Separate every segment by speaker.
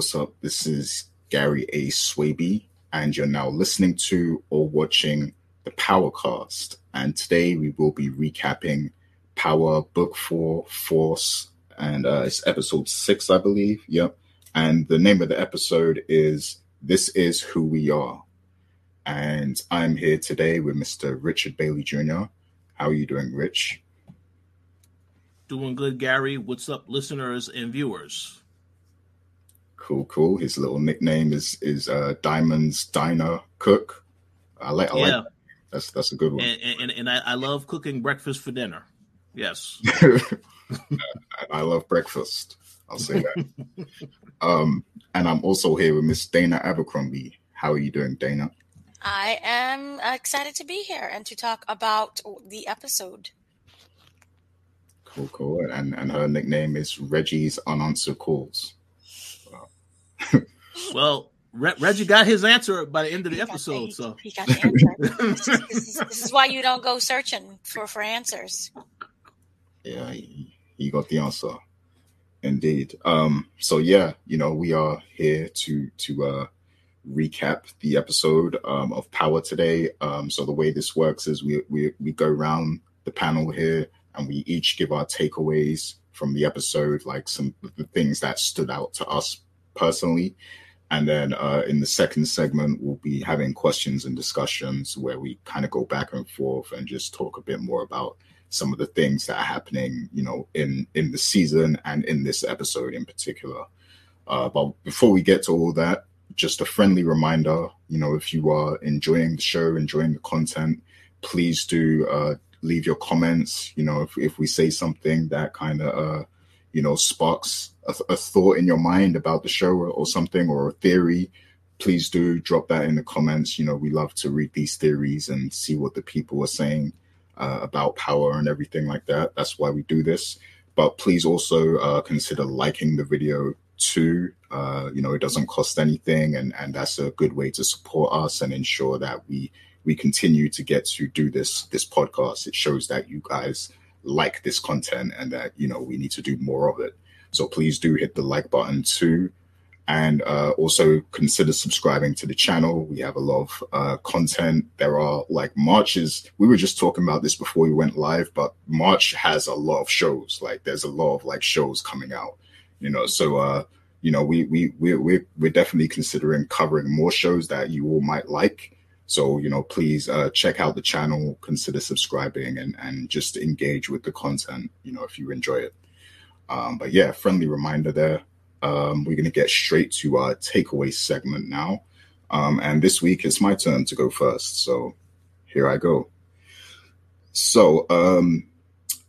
Speaker 1: What's up? This is Gary A. Swaby, and you're now listening to or watching the Powercast. And today we will be recapping Power Book 4 Force, and uh, it's episode 6, I believe. Yep. And the name of the episode is This Is Who We Are. And I'm here today with Mr. Richard Bailey Jr. How are you doing, Rich?
Speaker 2: Doing good, Gary. What's up, listeners and viewers?
Speaker 1: Cool, cool. His little nickname is is uh, Diamonds Diner Cook. I like. I yeah. like. That's that's a good one.
Speaker 2: And and, and I, I love cooking breakfast for dinner. Yes.
Speaker 1: I love breakfast. I'll say that. um, and I'm also here with Miss Dana Abercrombie. How are you doing, Dana?
Speaker 3: I am excited to be here and to talk about the episode.
Speaker 1: Cool, cool. And and her nickname is Reggie's unanswered calls.
Speaker 2: Well, Re- Reggie got his answer by the end of the he episode.
Speaker 3: The,
Speaker 2: so
Speaker 3: he got the answer. this, is, this, is, this, is, why you don't go searching for for answers.
Speaker 1: Yeah, he, he got the answer. Indeed. Um. So yeah, you know, we are here to to uh recap the episode um, of Power today. Um, so the way this works is we, we we go around the panel here and we each give our takeaways from the episode, like some the things that stood out to us personally. And then uh, in the second segment, we'll be having questions and discussions where we kind of go back and forth and just talk a bit more about some of the things that are happening, you know, in in the season and in this episode in particular. Uh, but before we get to all that, just a friendly reminder, you know, if you are enjoying the show, enjoying the content, please do uh, leave your comments. You know, if, if we say something that kind of, uh, you know, sparks a, a, thought in your mind about the show or, or, something or a theory, please do drop that in the comments. You know, we love to read these theories and see what the people are saying uh, about power and everything like that. That's why we do this. But please also uh, consider liking the video too. Uh, you know, it doesn't cost anything, and and that's a good way to support us and ensure that we we continue to get to do this this podcast. It shows that you guys like this content and that you know we need to do more of it. So please do hit the like button too. And uh, also consider subscribing to the channel. We have a lot of uh, content. There are like Marches. We were just talking about this before we went live, but March has a lot of shows. Like there's a lot of like shows coming out, you know. So uh, you know, we we we we're, we're definitely considering covering more shows that you all might like. So, you know, please uh, check out the channel, consider subscribing, and and just engage with the content. You know, if you enjoy it. Um, but yeah, friendly reminder there. Um, we're gonna get straight to our takeaway segment now, um, and this week it's my turn to go first. So here I go. So um,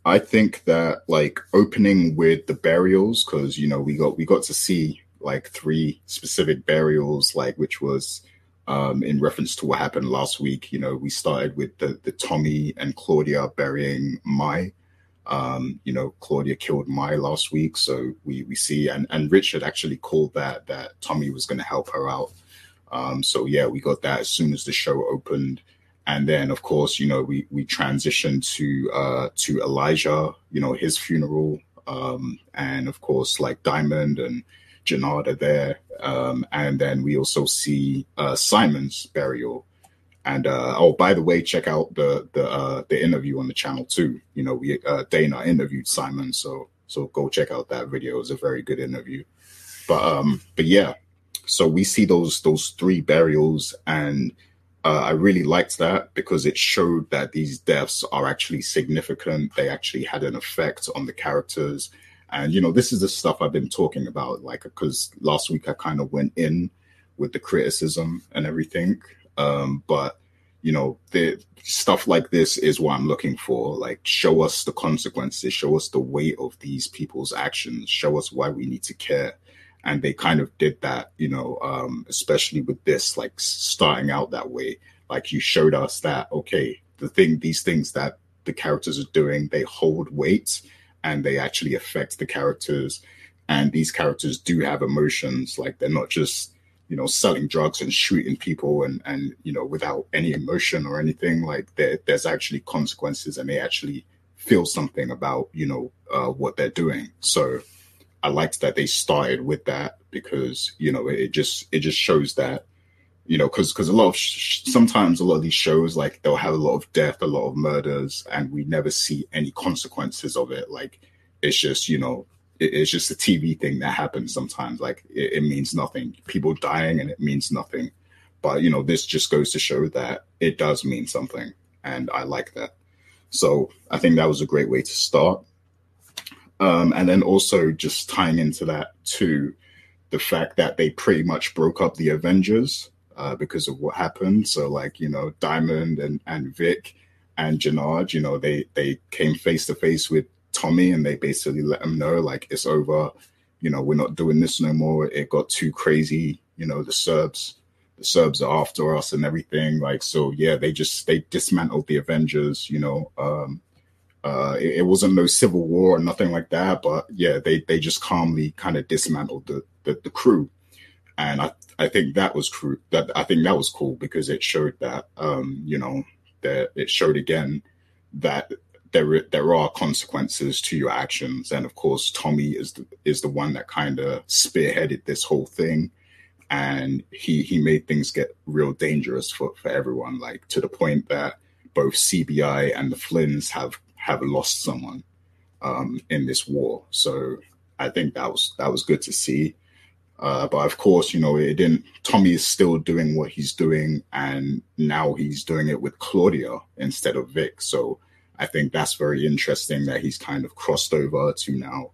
Speaker 1: I think that like opening with the burials, because you know we got we got to see like three specific burials, like which was um, in reference to what happened last week. You know, we started with the, the Tommy and Claudia burying Mai. Um, you know, Claudia killed Mai last week, so we we see and and Richard actually called that that Tommy was going to help her out. Um, so yeah, we got that as soon as the show opened, and then of course, you know, we we transitioned to uh, to Elijah, you know, his funeral, um, and of course, like Diamond and Jenard there. Um, and then we also see uh, Simon's burial. And uh, oh, by the way, check out the the uh, the interview on the channel too. You know, we uh, Dana interviewed Simon, so so go check out that video. It was a very good interview. But um, but yeah, so we see those those three burials, and uh, I really liked that because it showed that these deaths are actually significant. They actually had an effect on the characters, and, you know, this is the stuff I've been talking about, like, because last week I kind of went in with the criticism and everything. Um, but, you know, the stuff like this is what I'm looking for. Like, show us the consequences, show us the weight of these people's actions, show us why we need to care. And they kind of did that, you know, um, especially with this, like starting out that way. Like, you showed us that, okay, the thing, these things that the characters are doing, they hold weight and they actually affect the characters. And these characters do have emotions, like they're not just you know selling drugs and shooting people and and you know without any emotion or anything. Like there, there's actually consequences, and they actually feel something about you know uh, what they're doing. So I liked that they started with that because you know it just it just shows that you know because because a lot of sh- sometimes a lot of these shows like they'll have a lot of death, a lot of murders, and we never see any consequences of it. Like it's just you know it, it's just a TV thing that happens sometimes. Like it, it means nothing. People dying and it means nothing. But you know this just goes to show that it does mean something, and I like that. So I think that was a great way to start. Um, and then also just tying into that too, the fact that they pretty much broke up the Avengers uh, because of what happened. So like you know Diamond and and Vic and Jenard, you know they they came face to face with Tommy and they basically let him know like it's over. You know we're not doing this no more. It got too crazy. You know the Serbs the Serbs are after us and everything. Like so, yeah, they just they dismantled the Avengers. You know, um, uh, it, it, wasn't no civil war or nothing like that, but yeah, they they just calmly kind of dismantled the, the, the crew, and I I think that was true. That I think that was cool because it showed that um, you know that it showed again that there there are consequences to your actions, and of course Tommy is the is the one that kind of spearheaded this whole thing, and he he made things get real dangerous for for everyone, like to the point that both CBI and the Flynns have have lost someone um, in this war. So I think that was that was good to see. Uh, but of course, you know, it didn't. Tommy is still doing what he's doing, and now he's doing it with Claudia instead of Vic. So I think that's very interesting that he's kind of crossed over to now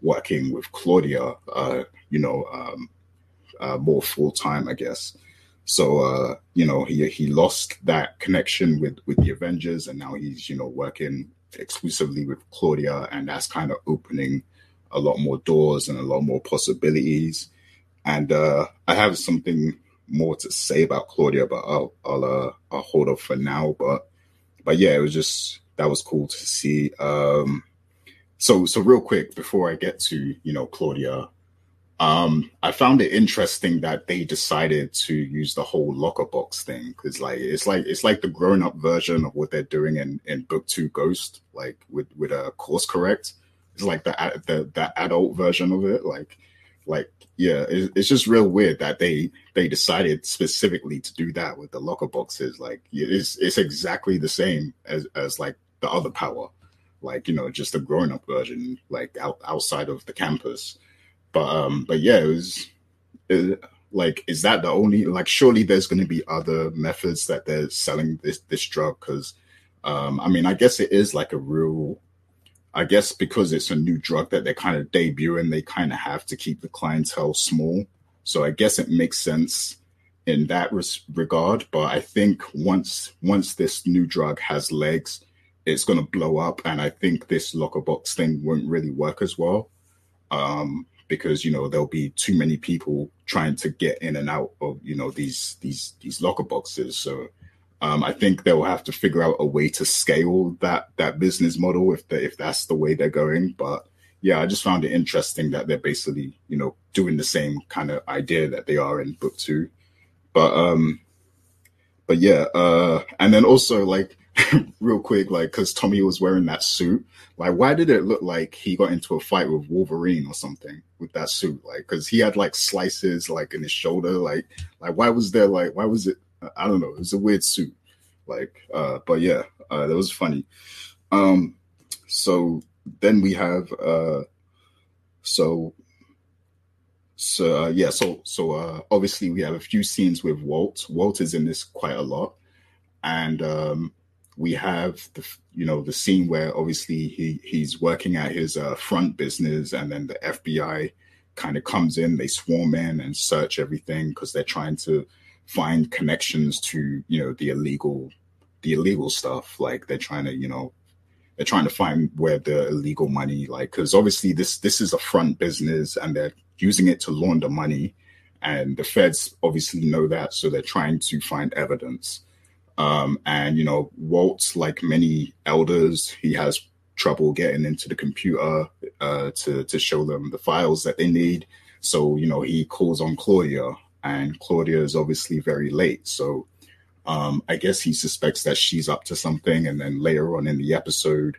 Speaker 1: working with Claudia. Uh, you know, um, uh, more full time, I guess. So uh, you know, he he lost that connection with with the Avengers, and now he's you know working exclusively with Claudia, and that's kind of opening a lot more doors and a lot more possibilities. And uh, I have something more to say about Claudia, but I'll I'll uh, I'll hold off for now. But but yeah, it was just that was cool to see. Um, so so real quick before I get to you know Claudia, um, I found it interesting that they decided to use the whole locker box thing because, like, it's like it's like the grown up version of what they're doing in in Book Two Ghost, like with with a course correct. It's like the the the adult version of it, like like yeah, it, it's just real weird that they they decided specifically to do that with the locker boxes. Like, it's it's exactly the same as as like the other power, like you know, just a grown up version, like out, outside of the campus but um, but yeah, it was it, like, is that the only like? Surely there's going to be other methods that they're selling this this drug because, um, I mean, I guess it is like a real. I guess because it's a new drug that they're kind of debuting, they kind of have to keep the clientele small. So I guess it makes sense in that res- regard. But I think once once this new drug has legs, it's going to blow up, and I think this locker box thing won't really work as well. Um, because you know there'll be too many people trying to get in and out of you know these these these locker boxes. So um, I think they'll have to figure out a way to scale that that business model if if that's the way they're going. But yeah, I just found it interesting that they're basically you know doing the same kind of idea that they are in book two. But um, but yeah, uh, and then also like real quick, like because Tommy was wearing that suit, like why did it look like he got into a fight with Wolverine or something with that suit? Like because he had like slices like in his shoulder, like like why was there like why was it? I don't know. It was a weird suit, like uh, but yeah, uh, that was funny. Um, so then we have uh, so so uh, yeah, so so uh, obviously we have a few scenes with Walt. Walt is in this quite a lot, and um, we have the you know the scene where obviously he he's working at his uh, front business and then the FBI kind of comes in they swarm in and search everything because they're trying to find connections to you know the illegal the illegal stuff. Like they're trying to you know they're trying to find where the illegal money like because obviously this this is a front business and they're using it to launder money. And the feds obviously know that so they're trying to find evidence. Um, and, you know, Walt, like many elders, he has trouble getting into the computer uh, to, to show them the files that they need. So, you know, he calls on Claudia, and Claudia is obviously very late. So, um, I guess he suspects that she's up to something. And then later on in the episode,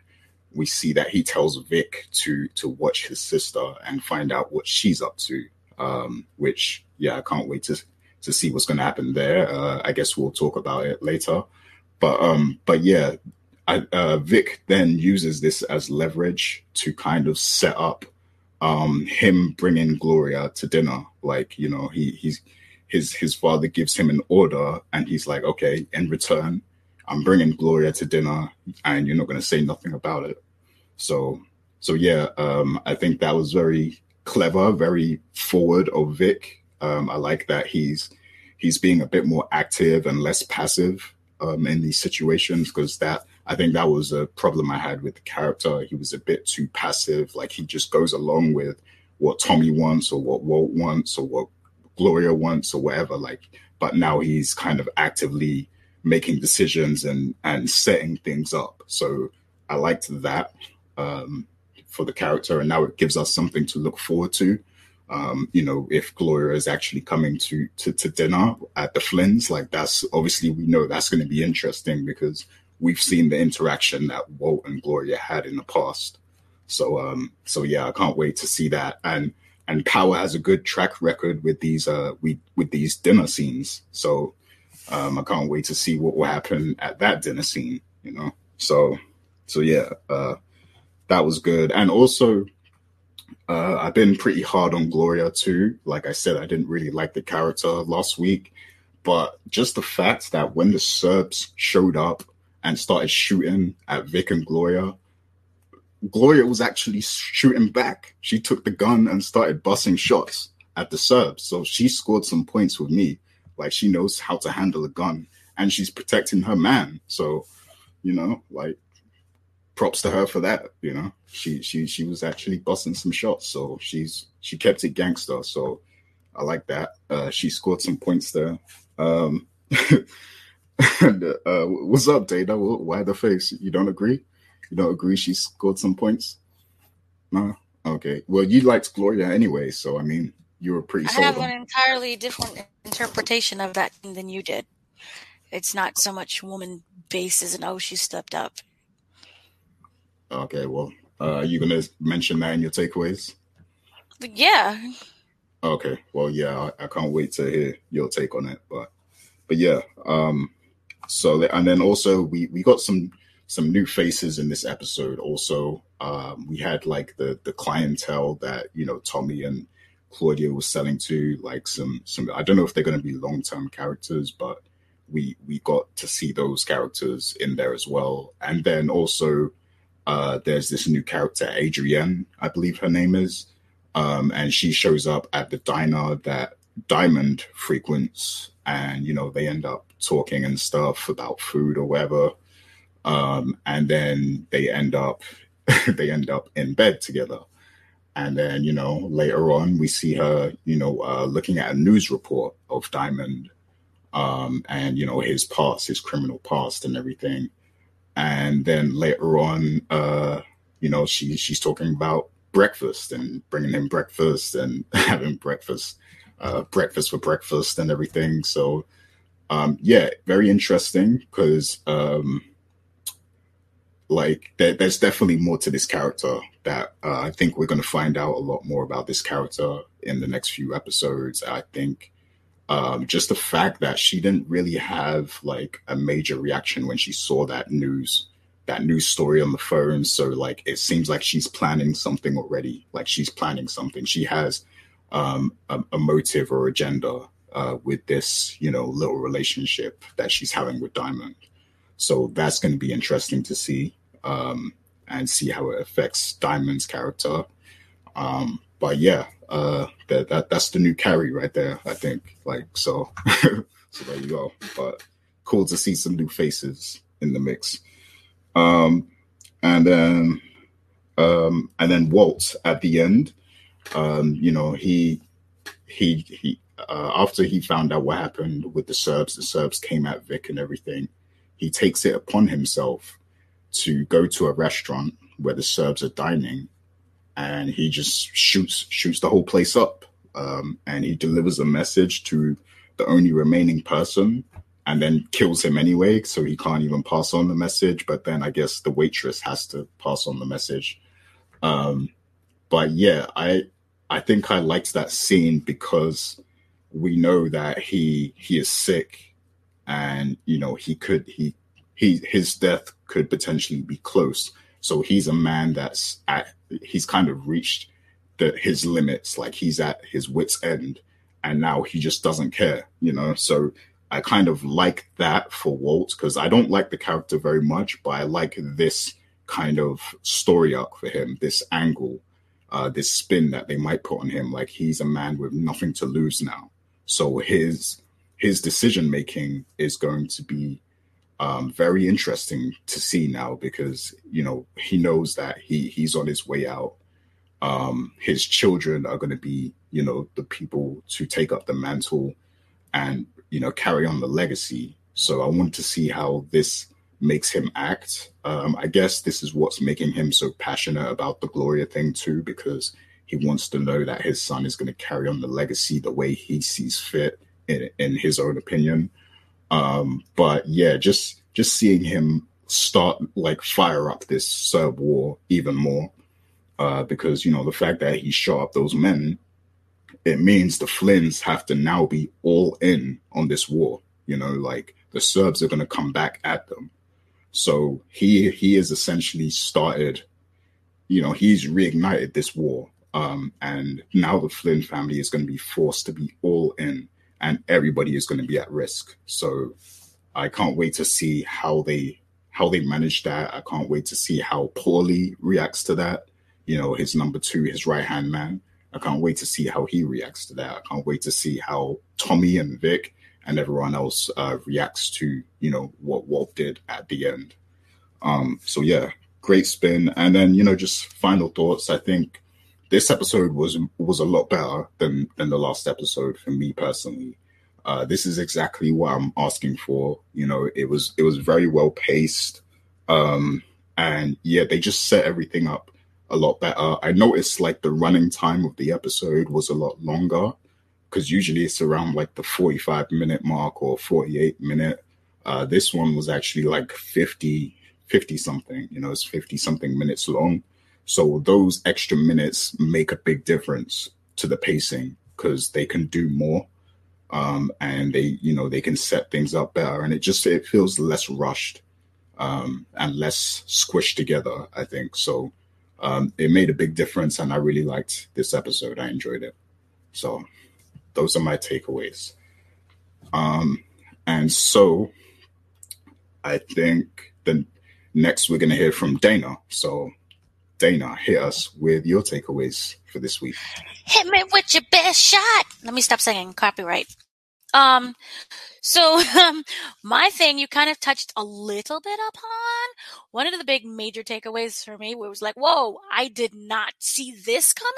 Speaker 1: we see that he tells Vic to to watch his sister and find out what she's up to. Um, which yeah, I can't wait to to see what's going to happen there. Uh, I guess we'll talk about it later. But um, but yeah, I, uh, Vic then uses this as leverage to kind of set up um him bringing Gloria to dinner. Like you know, he he's his his father gives him an order, and he's like, okay, in return, I'm bringing Gloria to dinner, and you're not going to say nothing about it. So so yeah, um, I think that was very clever, very forward of Vic. Um, I like that he's he's being a bit more active and less passive um, in these situations because that I think that was a problem I had with the character. He was a bit too passive, like he just goes along with what Tommy wants or what Walt wants or what Gloria wants or whatever. Like, but now he's kind of actively making decisions and and setting things up. So I liked that um, for the character, and now it gives us something to look forward to. Um, you know, if Gloria is actually coming to, to to dinner at the Flynn's, like that's obviously we know that's going to be interesting because we've seen the interaction that Walt and Gloria had in the past. So um, so yeah, I can't wait to see that. And and Power has a good track record with these uh we with these dinner scenes. So um, I can't wait to see what will happen at that dinner scene. You know, so so yeah, uh, that was good. And also, uh, I've been pretty hard on Gloria too. Like I said, I didn't really like the character last week, but just the fact that when the Serbs showed up and started shooting at Vic and Gloria, Gloria was actually shooting back. She took the gun and started busting shots at the Serbs. So she scored some points with me. Like she knows how to handle a gun and she's protecting her man. So, you know, like props to her for that. You know, she she she was actually busting some shots, so she's she kept it gangster. So I like that. Uh, she scored some points there. Um, uh, what's up, Dana? Why the face? You don't agree? You don't agree? She scored some points. No. Okay. Well, you liked Gloria anyway, so I mean, you were pretty.
Speaker 3: I have an entirely different interpretation of that than you did. It's not so much woman based as an oh she stepped up.
Speaker 1: Okay, well, uh, are you gonna mention that in your takeaways?
Speaker 3: Yeah.
Speaker 1: Okay, well, yeah, I, I, can't wait to hear your take on it, but but yeah, um, so and then also we we got some some new faces in this episode. Also, um, we had like the the clientele that you know Tommy and Claudia was selling to, like some some. I don't know if they're going to be long term characters, but we we got to see those characters in there as well, and then also uh, there's this new character, Adrienne, I believe her name is. Um, and she shows up at the diner that Diamond frequents. And, you know, they end up talking and stuff about food or whatever. Um, and then they end up they end up in bed together. And then, you know, later on, we see her, you know, uh, looking at a news report of Diamond um, and, you know, his past, his criminal past and everything and then later on, uh, you know, she she's talking about breakfast and bringing him breakfast and having breakfast, uh, breakfast for breakfast and everything. So, um, yeah, very interesting because, um, like, there, there's definitely more to this character that uh, I think we're going to find out a lot more about this character in the next few episodes. I think um, just the fact that she didn't really have like a major reaction when she saw that news that news story on the phone so like it seems like she's planning something already like she's planning something she has um, a, a, motive or agenda uh, with this you know little relationship that she's having with diamond so that's going to be interesting to see um, and see how it affects diamond's character um, but yeah uh, that, that that's the new carry right there. I think like so. so there you go. But cool to see some new faces in the mix. Um, and then um, and then Walt at the end. Um, you know he he he uh, after he found out what happened with the Serbs, the Serbs came at Vic and everything. He takes it upon himself to go to a restaurant where the Serbs are dining and he just shoots shoots the whole place up. Um, and he delivers a message to the only remaining person, and then kills him anyway, so he can't even pass on the message. But then I guess the waitress has to pass on the message. Um, but yeah, I I think I liked that scene because we know that he he is sick, and you know he could he he his death could potentially be close. So he's a man that's at he's kind of reached the his limits, like he's at his wits end, and now he just doesn't care, you know. So I kind of like that for Walt because I don't like the character very much, but I like this kind of story arc for him, this angle, uh, this spin that they might put on him. Like he's a man with nothing to lose now, so his his decision making is going to be um, very interesting to see now because you know he knows that he he's on his way out. Um, his children are going to be you know the people to take up the mantle and you know carry on the legacy. So I want to see how this makes him act. Um, I guess this is what's making him so passionate about the Gloria thing too, because he wants to know that his son is going to carry on the legacy the way he sees fit in, in his own opinion. Um, but yeah, just just seeing him start like fire up this Serb war even more, uh, because you know the fact that he shot up those men, it means the Flynns have to now be all in on this war. You know, like the Serbs are going to come back at them. So he he has essentially started, you know, he's reignited this war. Um, and now the Flynn family is going to be forced to be all in and everybody is going to be at risk. So I can't wait to see how they how they manage that. I can't wait to see how Paulie reacts to that. You know, his number two, his right hand man. I can't wait to see how he reacts to that. I can't wait to see how Tommy and Vic and everyone else uh, reacts to you know what Walt did at the end. Um, so yeah, great spin. And then you know, just final thoughts. I think this episode was was a lot better than than the last episode for me personally. Uh, this is exactly what I'm asking for. You know, it was it was very well paced, um, and yeah, they just set everything up a lot better. I noticed like the running time of the episode was a lot longer because usually it's around like the 45 minute mark or 48 minute. Uh, this one was actually like 50, 50 something. You know, it's 50 something minutes long. So those extra minutes make a big difference to the pacing because they can do more. Um, and they, you know, they can set things up better, and it just it feels less rushed um, and less squished together. I think so. Um, it made a big difference, and I really liked this episode. I enjoyed it. So, those are my takeaways. Um, and so, I think the next we're going to hear from Dana. So, Dana, hit us with your takeaways for this week.
Speaker 3: Hit me with your best shot. Let me stop singing. Copyright. Um, so um, my thing you kind of touched a little bit upon. One of the big major takeaways for me was like, whoa, I did not see this coming.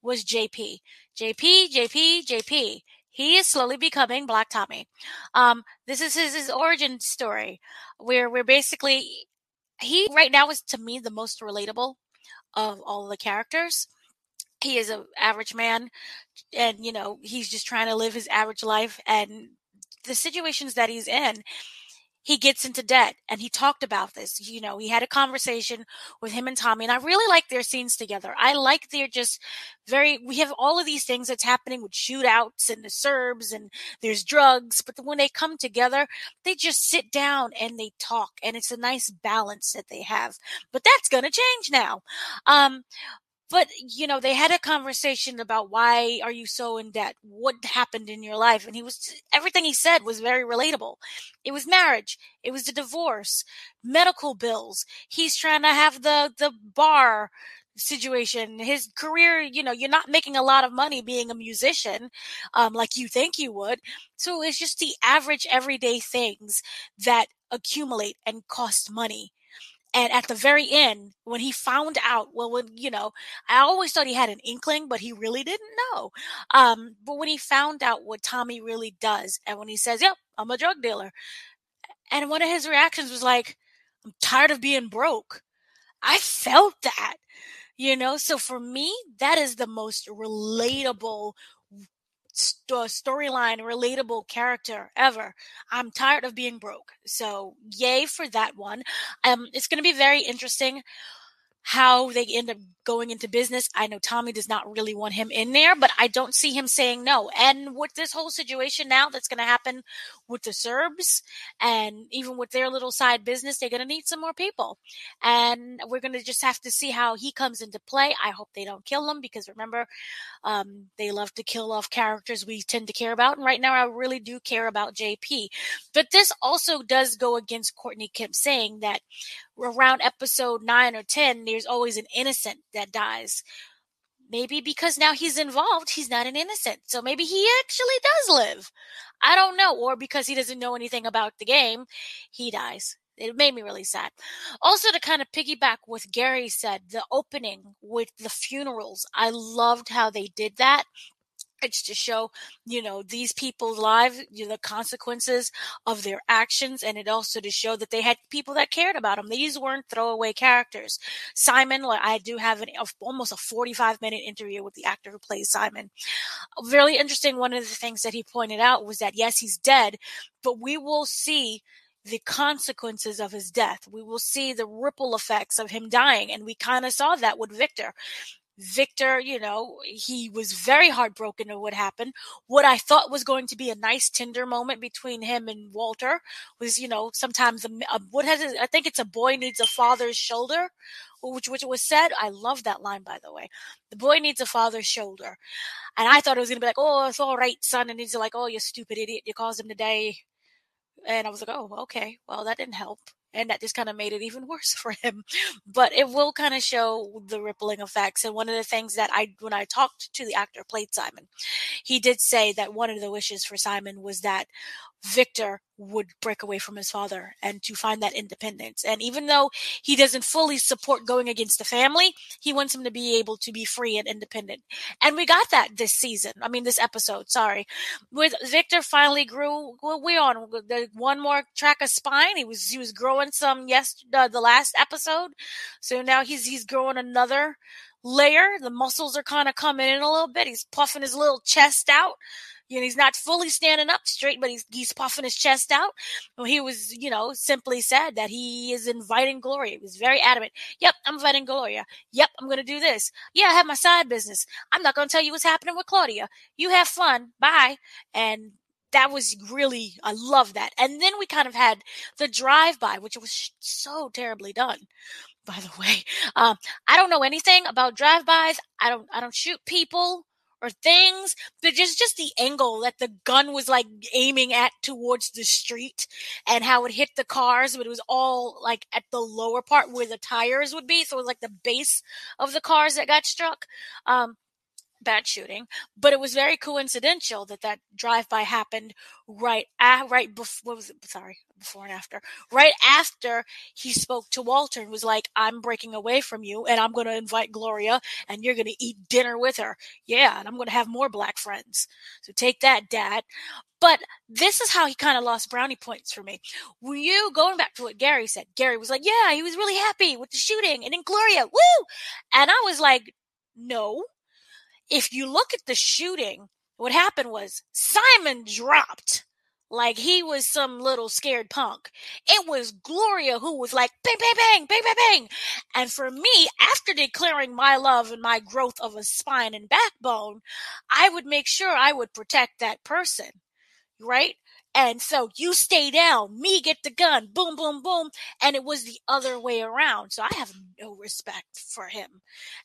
Speaker 3: Was JP, JP, JP, JP. He is slowly becoming Black Tommy. Um, this is his, his origin story, where we're basically he right now is to me the most relatable of all the characters. He is an average man, and you know he's just trying to live his average life, and the situations that he's in he gets into debt and he talked about this you know he had a conversation with him and tommy and i really like their scenes together. I like they're just very we have all of these things that's happening with shootouts and the serbs and there's drugs but when they come together they just sit down and they talk and it's a nice balance that they have. But that's going to change now. Um but you know they had a conversation about why are you so in debt? What happened in your life? And he was everything he said was very relatable. It was marriage. It was the divorce. Medical bills. He's trying to have the the bar situation. His career you know you're not making a lot of money being a musician um, like you think you would. So it's just the average everyday things that accumulate and cost money and at the very end, when he found out, well, when, you know, I always thought he had an inkling, but he really didn't know. Um, but when he found out what Tommy really does, and when he says, yep, I'm a drug dealer. And one of his reactions was like, I'm tired of being broke. I felt that, you know? So for me, that is the most relatable st- storyline, relatable character ever. I'm tired of being broke. So, yay for that one. Um, it's going to be very interesting how they end up going into business. I know Tommy does not really want him in there, but I don't see him saying no. And with this whole situation now that's going to happen with the Serbs and even with their little side business, they're going to need some more people. And we're going to just have to see how he comes into play. I hope they don't kill him because remember, um, they love to kill off characters we tend to care about. And right now, I really do care about JP. But this also does go against Courtney Kemp saying that around episode nine or 10, there's always an innocent that dies. Maybe because now he's involved, he's not an innocent. So maybe he actually does live. I don't know. Or because he doesn't know anything about the game, he dies. It made me really sad. Also, to kind of piggyback what Gary said, the opening with the funerals, I loved how they did that it's to show you know these people's lives you know, the consequences of their actions and it also to show that they had people that cared about them these weren't throwaway characters simon i do have an almost a 45 minute interview with the actor who plays simon really interesting one of the things that he pointed out was that yes he's dead but we will see the consequences of his death. We will see the ripple effects of him dying. And we kind of saw that with Victor. Victor, you know, he was very heartbroken at what happened. What I thought was going to be a nice tender moment between him and Walter was, you know, sometimes a, a, what has it, I think it's a boy needs a father's shoulder, which which was said. I love that line by the way. The boy needs a father's shoulder, and I thought it was gonna be like, oh, it's all right, son, and he's like, oh, you stupid idiot, you caused him to die, and I was like, oh, okay, well that didn't help and that just kind of made it even worse for him. But it will kind of show the rippling effects. And one of the things that I, when I talked to the actor played Simon, he did say that one of the wishes for Simon was that Victor would break away from his father and to find that independence. And even though he doesn't fully support going against the family, he wants him to be able to be free and independent. And we got that this season. I mean, this episode, sorry. With Victor finally grew, well, we on the one more track of spine. He was, he was growing some yes, uh, the last episode. So now he's, he's growing another layer. The muscles are kind of coming in a little bit. He's puffing his little chest out. You know, he's not fully standing up straight, but he's he's puffing his chest out. He was, you know, simply said that he is inviting Gloria. He was very adamant. Yep, I'm inviting Gloria. Yep, I'm to do this. Yeah, I have my side business. I'm not to tell you what's happening with Claudia. You have fun. Bye. And that was really I love that. And then we kind of had the drive by, which was so terribly done. By the way, um, I don't know anything about drive bys. I don't I don't shoot people or things, but just just the angle that the gun was like aiming at towards the street and how it hit the cars, but it was all like at the lower part where the tires would be, so it was like the base of the cars that got struck. Um, shooting, but it was very coincidental that that drive-by happened right at, right before, was it? Sorry, before and after. Right after he spoke to Walter and was like, I'm breaking away from you and I'm going to invite Gloria and you're going to eat dinner with her. Yeah. And I'm going to have more black friends. So take that, dad. But this is how he kind of lost brownie points for me. Were you going back to what Gary said? Gary was like, yeah, he was really happy with the shooting and then Gloria, woo! And I was like, no, if you look at the shooting, what happened was Simon dropped like he was some little scared punk. It was Gloria who was like, bang, bang, bang, bang, bang, bang. And for me, after declaring my love and my growth of a spine and backbone, I would make sure I would protect that person. Right? And so you stay down, me get the gun, boom, boom, boom. And it was the other way around. So I have no respect for him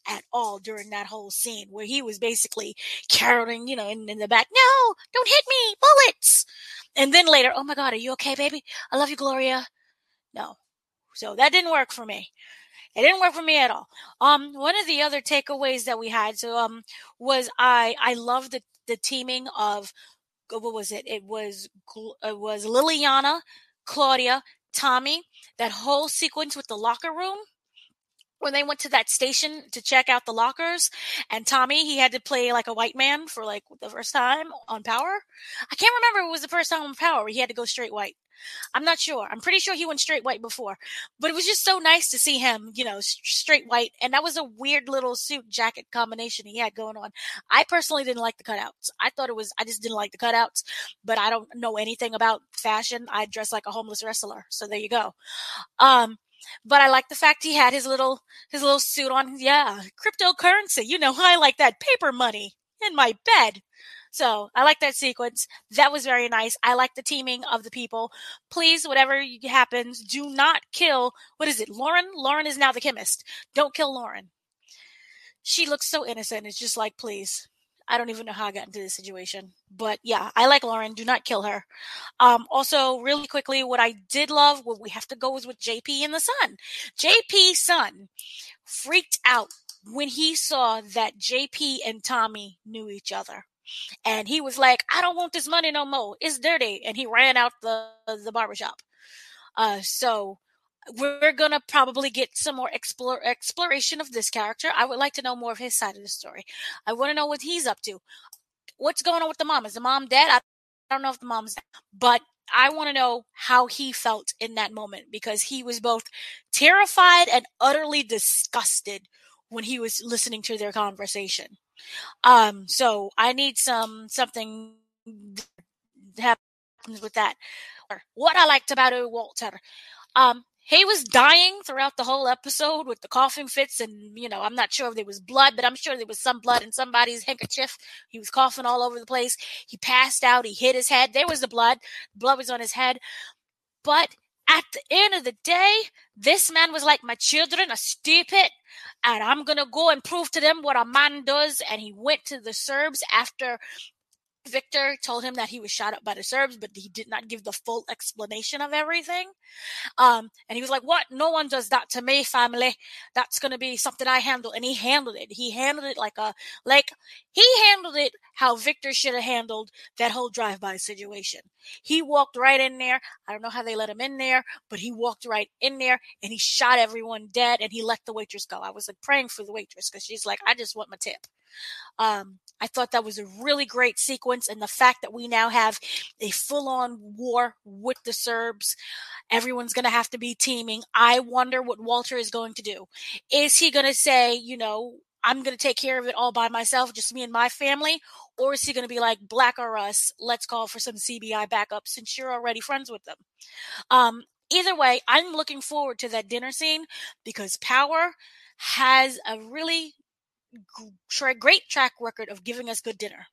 Speaker 3: at all during that whole scene where he was basically caroling, you know, in, in the back, no, don't hit me, bullets. And then later, oh my God, are you okay, baby? I love you, Gloria. No. So that didn't work for me. It didn't work for me at all. Um, one of the other takeaways that we had, so um, was I I love the the teaming of what was it? It was it was Liliana, Claudia, Tommy. That whole sequence with the locker room when they went to that station to check out the lockers and Tommy he had to play like a white man for like the first time on Power. I can't remember it was the first time on Power he had to go straight white. I'm not sure. I'm pretty sure he went straight white before, but it was just so nice to see him, you know, straight white. And that was a weird little suit jacket combination he had going on. I personally didn't like the cutouts. I thought it was, I just didn't like the cutouts, but I don't know anything about fashion. I dress like a homeless wrestler. So there you go. Um, but I like the fact he had his little his little suit on. Yeah, cryptocurrency. You know, I like that paper money in my bed. So I like that sequence. That was very nice. I like the teaming of the people. Please, whatever happens, do not kill. What is it, Lauren? Lauren is now the chemist. Don't kill Lauren. She looks so innocent. It's just like, please, I don't even know how I got into this situation. But yeah, I like Lauren. Do not kill her. Um, also, really quickly, what I did love, what we have to go is with JP and the son. JP's son freaked out when he saw that JP and Tommy knew each other. And he was like, I don't want this money no more. It's dirty. And he ran out the, the barbershop. Uh, so we're gonna probably get some more explore, exploration of this character. I would like to know more of his side of the story. I want to know what he's up to. What's going on with the mom? Is the mom dead? I don't know if the mom's dead, but I want to know how he felt in that moment because he was both terrified and utterly disgusted when he was listening to their conversation. Um, so I need some something happens with that. What I liked about Walter, um, he was dying throughout the whole episode with the coughing fits and you know i'm not sure if there was blood but i'm sure there was some blood in somebody's handkerchief. He was coughing all over the place. He passed out. He hit his head. There was the blood. Blood was on his head. But at the end of the day this man was like my children are stupid and i'm gonna go and prove to them what a man does and he went to the serbs after Victor told him that he was shot up by the Serbs, but he did not give the full explanation of everything. Um, and he was like, What? No one does that to me, family. That's going to be something I handle. And he handled it. He handled it like a, like, he handled it how Victor should have handled that whole drive by situation. He walked right in there. I don't know how they let him in there, but he walked right in there and he shot everyone dead and he let the waitress go. I was like praying for the waitress because she's like, I just want my tip. Um, I thought that was a really great sequence, and the fact that we now have a full on war with the Serbs, everyone's going to have to be teaming. I wonder what Walter is going to do. Is he going to say, you know, I'm going to take care of it all by myself, just me and my family? Or is he going to be like, black or us, let's call for some CBI backup since you're already friends with them? Um, either way, I'm looking forward to that dinner scene because Power has a really great track record of giving us good dinner.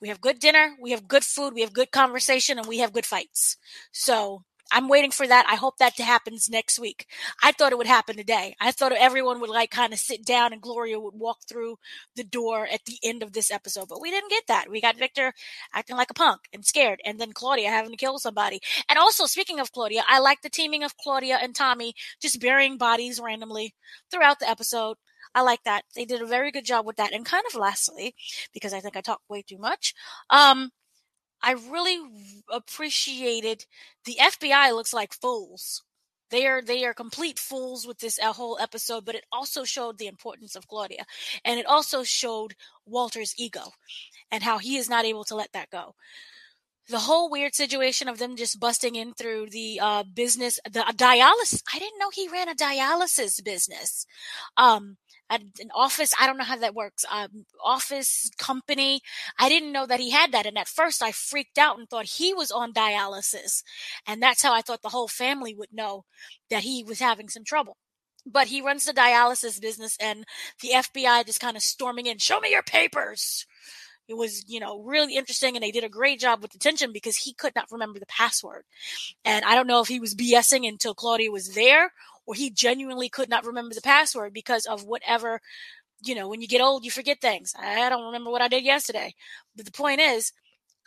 Speaker 3: We have good dinner, we have good food, we have good conversation, and we have good fights. So I'm waiting for that. I hope that happens next week. I thought it would happen today. I thought everyone would like kind of sit down and Gloria would walk through the door at the end of this episode, but we didn't get that. We got Victor acting like a punk and scared, and then Claudia having to kill somebody. And also, speaking of Claudia, I like the teaming of Claudia and Tommy just burying bodies randomly throughout the episode. I like that. They did a very good job with that. And kind of lastly, because I think I talk way too much, um, I really appreciated the FBI looks like fools. They are they are complete fools with this uh, whole episode, but it also showed the importance of Claudia, and it also showed Walter's ego and how he is not able to let that go. The whole weird situation of them just busting in through the uh, business, the dialysis. I didn't know he ran a dialysis business. Um, an office. I don't know how that works. Um, office company. I didn't know that he had that. And at first I freaked out and thought he was on dialysis. And that's how I thought the whole family would know that he was having some trouble. But he runs the dialysis business and the FBI just kind of storming in, show me your papers. It was, you know, really interesting and they did a great job with detention because he could not remember the password. And I don't know if he was BSing until Claudia was there or he genuinely could not remember the password because of whatever you know when you get old you forget things. I don't remember what i did yesterday. But the point is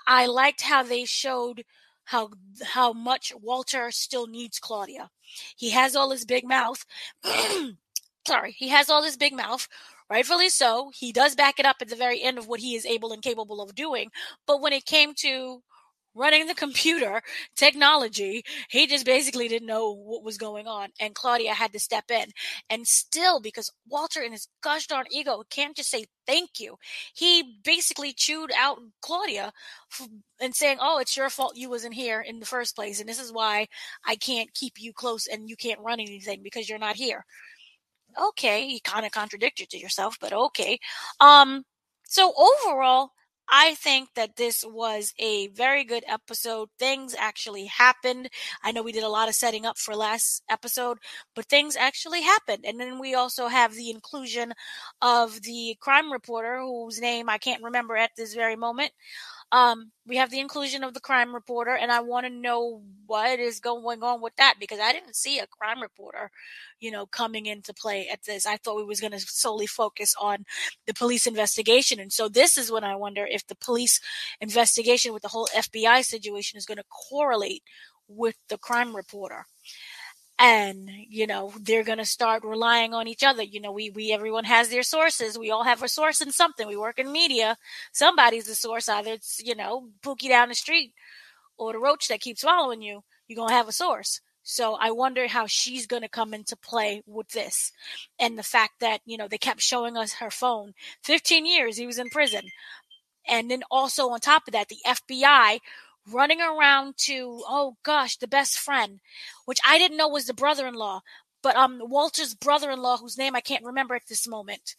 Speaker 3: i liked how they showed how how much walter still needs claudia. He has all his big mouth. Sorry. He has all his big mouth. Rightfully so. He does back it up at the very end of what he is able and capable of doing. But when it came to running the computer technology. He just basically didn't know what was going on. And Claudia had to step in. And still, because Walter in his gosh darn ego can't just say thank you, he basically chewed out Claudia and saying, Oh, it's your fault you wasn't here in the first place. And this is why I can't keep you close and you can't run anything because you're not here. Okay, you kind of contradicted to yourself, but okay. Um, so overall, I think that this was a very good episode. Things actually happened. I know we did a lot of setting up for last episode, but things actually happened. And then we also have the inclusion of the crime reporter whose name I can't remember at this very moment. Um, we have the inclusion of the crime reporter, and I want to know what is going on with that because I didn't see a crime reporter, you know, coming into play at this. I thought we was going to solely focus on the police investigation, and so this is when I wonder if the police investigation with the whole FBI situation is going to correlate with the crime reporter and you know they're going to start relying on each other. You know we we everyone has their sources. We all have a source in something. We work in media. Somebody's the source either it's you know pookie down the street or the roach that keeps following you you're going to have a source. So i wonder how she's going to come into play with this and the fact that you know they kept showing us her phone. 15 years he was in prison. And then also on top of that the fbi running around to oh gosh the best friend which i didn't know was the brother-in-law but um walter's brother-in-law whose name i can't remember at this moment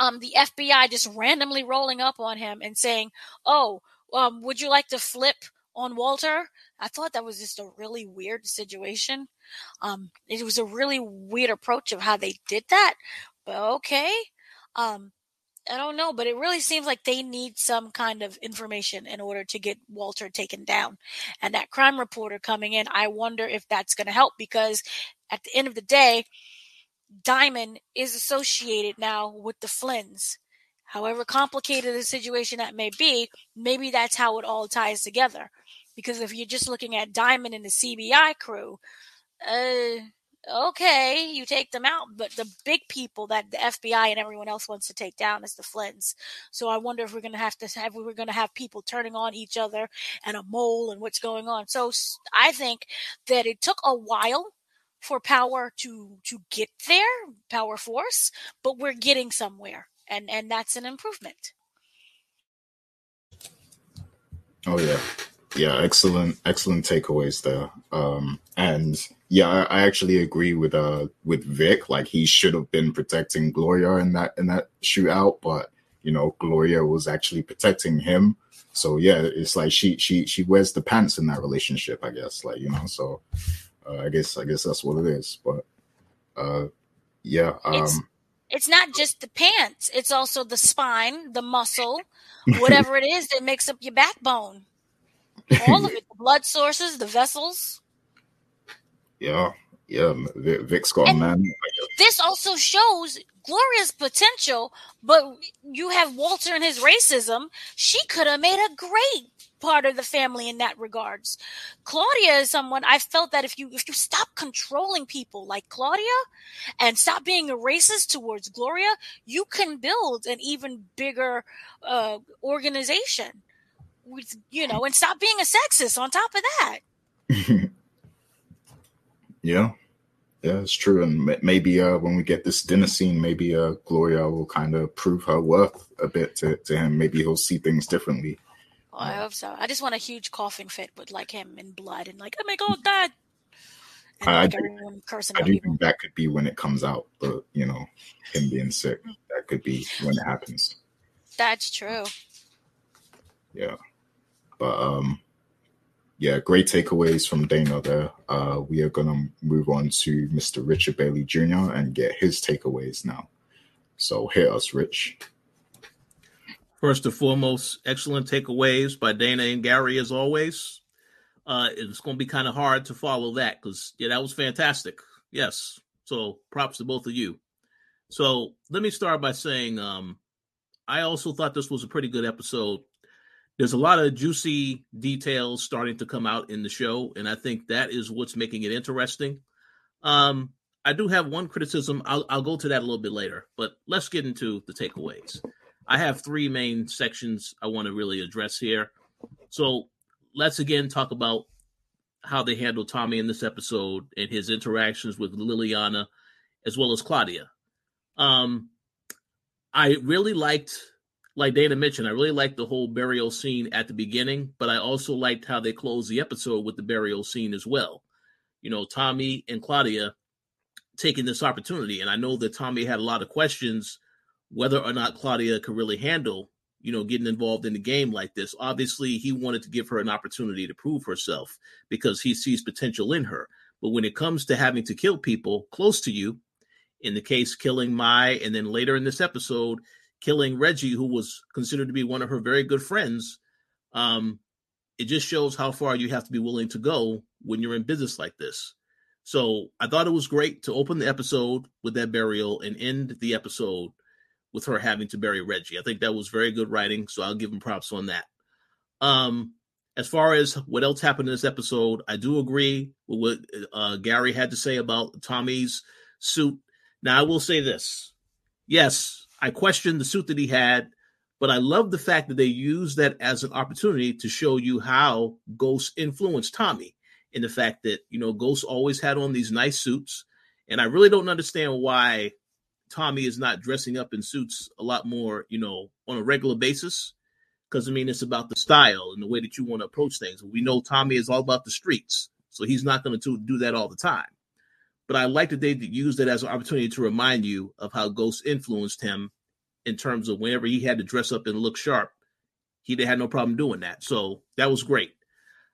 Speaker 3: um the fbi just randomly rolling up on him and saying oh um would you like to flip on walter? I thought that was just a really weird situation. Um it was a really weird approach of how they did that but okay. Um I don't know, but it really seems like they need some kind of information in order to get Walter taken down. And that crime reporter coming in, I wonder if that's going to help because at the end of the day, Diamond is associated now with the Flynns. However complicated the situation that may be, maybe that's how it all ties together. Because if you're just looking at Diamond and the CBI crew, uh, okay, you take them out, but the big people that the FBI and everyone else wants to take down is the Flynns. So I wonder if we're going to have to have we're going to have people turning on each other and a mole and what's going on. So I think that it took a while for power to to get there, power force, but we're getting somewhere, and and that's an improvement.
Speaker 1: Oh yeah, yeah, excellent, excellent takeaways there. Um, and yeah, I, I, actually agree with uh with Vic. Like he should have been protecting Gloria in that in that shootout, but you know Gloria was actually protecting him. So yeah, it's like she she she wears the pants in that relationship, I guess. Like you know, so uh, I guess I guess that's what it is. But uh, yeah, um,
Speaker 3: it's, it's not just the pants; it's also the spine, the muscle, whatever it is that makes up your backbone. All of it, the blood sources, the vessels.
Speaker 1: Yeah, yeah, Vic's got and a man.
Speaker 3: This also shows Gloria's potential, but you have Walter and his racism. She could have made a great part of the family in that regards. Claudia is someone I felt that if you if you stop controlling people like Claudia and stop being a racist towards Gloria, you can build an even bigger uh, organization you know, and stop being a sexist on top of that.
Speaker 1: yeah. Yeah, it's true. And maybe uh, when we get this dinner scene, maybe uh, Gloria will kind of prove her worth a bit to, to him. Maybe he'll see things differently.
Speaker 3: Oh, I hope so. I just want a huge coughing fit with like him in blood and like, oh my god, dad.
Speaker 1: And, I, like, do, I do think that could be when it comes out, but you know, him being sick, that could be when it happens.
Speaker 3: That's true.
Speaker 1: Yeah. But um, yeah, great takeaways from Dana there. Uh, we are going to move on to Mr. Richard Bailey Jr. and get his takeaways now. So hit us, Rich.
Speaker 2: First and foremost, excellent takeaways by Dana and Gary as always. Uh, it's going to be kind of hard to follow that because yeah, that was fantastic. Yes, so props to both of you. So let me start by saying um, I also thought this was a pretty good episode there's a lot of juicy details starting to come out in the show, and I think that is what's making it interesting. Um, I do have one criticism. I'll, I'll go to that a little bit later, but let's get into the takeaways. I have three main sections I want to really address here. So let's again talk about how they handle Tommy in this episode and his interactions with Liliana as well as Claudia. Um, I really liked, like Dana mentioned, I really liked the whole burial scene at the beginning, but I also liked how they closed the episode with the burial scene as well. You know, Tommy and Claudia taking this opportunity. And I know that Tommy had a lot of questions whether or not Claudia could really handle, you know, getting involved in the game like this. Obviously, he wanted to give her an opportunity to prove herself because he sees potential in her. But when it comes to having to kill people close to you, in the case killing Mai, and then later in this episode, killing Reggie, who was considered to be one of her very good friends, um, it just shows how far you have to be willing to go when you're in business like this. So I thought it was great to open the episode with that burial and end the episode with her having to bury Reggie. I think that was very good writing, so I'll give him props on that. Um, as far as what else happened in this episode, I do agree with what uh, Gary had to say about Tommy's suit. Now, I will say this: yes, I questioned the suit that he had, but I love the fact that they used that as an opportunity to show you how Ghost influenced Tommy in the fact that you know Ghost always had on these nice suits, and I really don't understand why Tommy is not dressing up in suits a lot more, you know, on a regular basis. Because I mean, it's about the style and the way that you want to approach things. We know Tommy is all about the streets, so he's not going to do that all the time. But I like that they used it as an opportunity to remind you of how Ghost influenced him in terms of whenever he had to dress up and look sharp, he had no problem doing that. So that was great.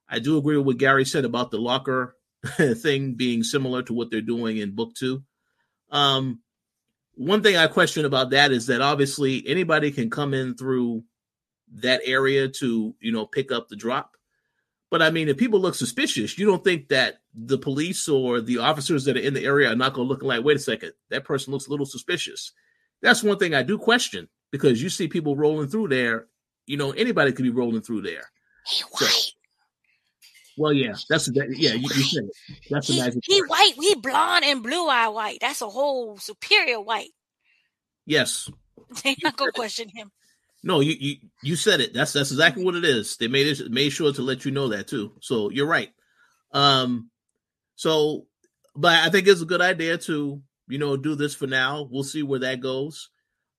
Speaker 2: I do agree with what Gary said about the locker thing being similar to what they're doing in book two. Um, one thing I question about that is that obviously anybody can come in through that area to, you know, pick up the drop. But I mean, if people look suspicious, you don't think that the police or the officers that are in the area are not going to look like, wait a second, that person looks a little suspicious. That's one thing I do question because you see people rolling through there. You know, anybody could be rolling through there.
Speaker 3: Hey, white. So,
Speaker 2: well, yeah, that's that, yeah. You, you said it. That's
Speaker 3: he,
Speaker 2: magic.
Speaker 3: He white. He blonde and blue eye white. That's a whole superior white.
Speaker 2: Yes.
Speaker 3: They not gonna question him.
Speaker 2: No, you, you you said it. That's that's exactly what it is. They made it made sure to let you know that too. So you're right. Um, so, but I think it's a good idea to you know do this for now. We'll see where that goes.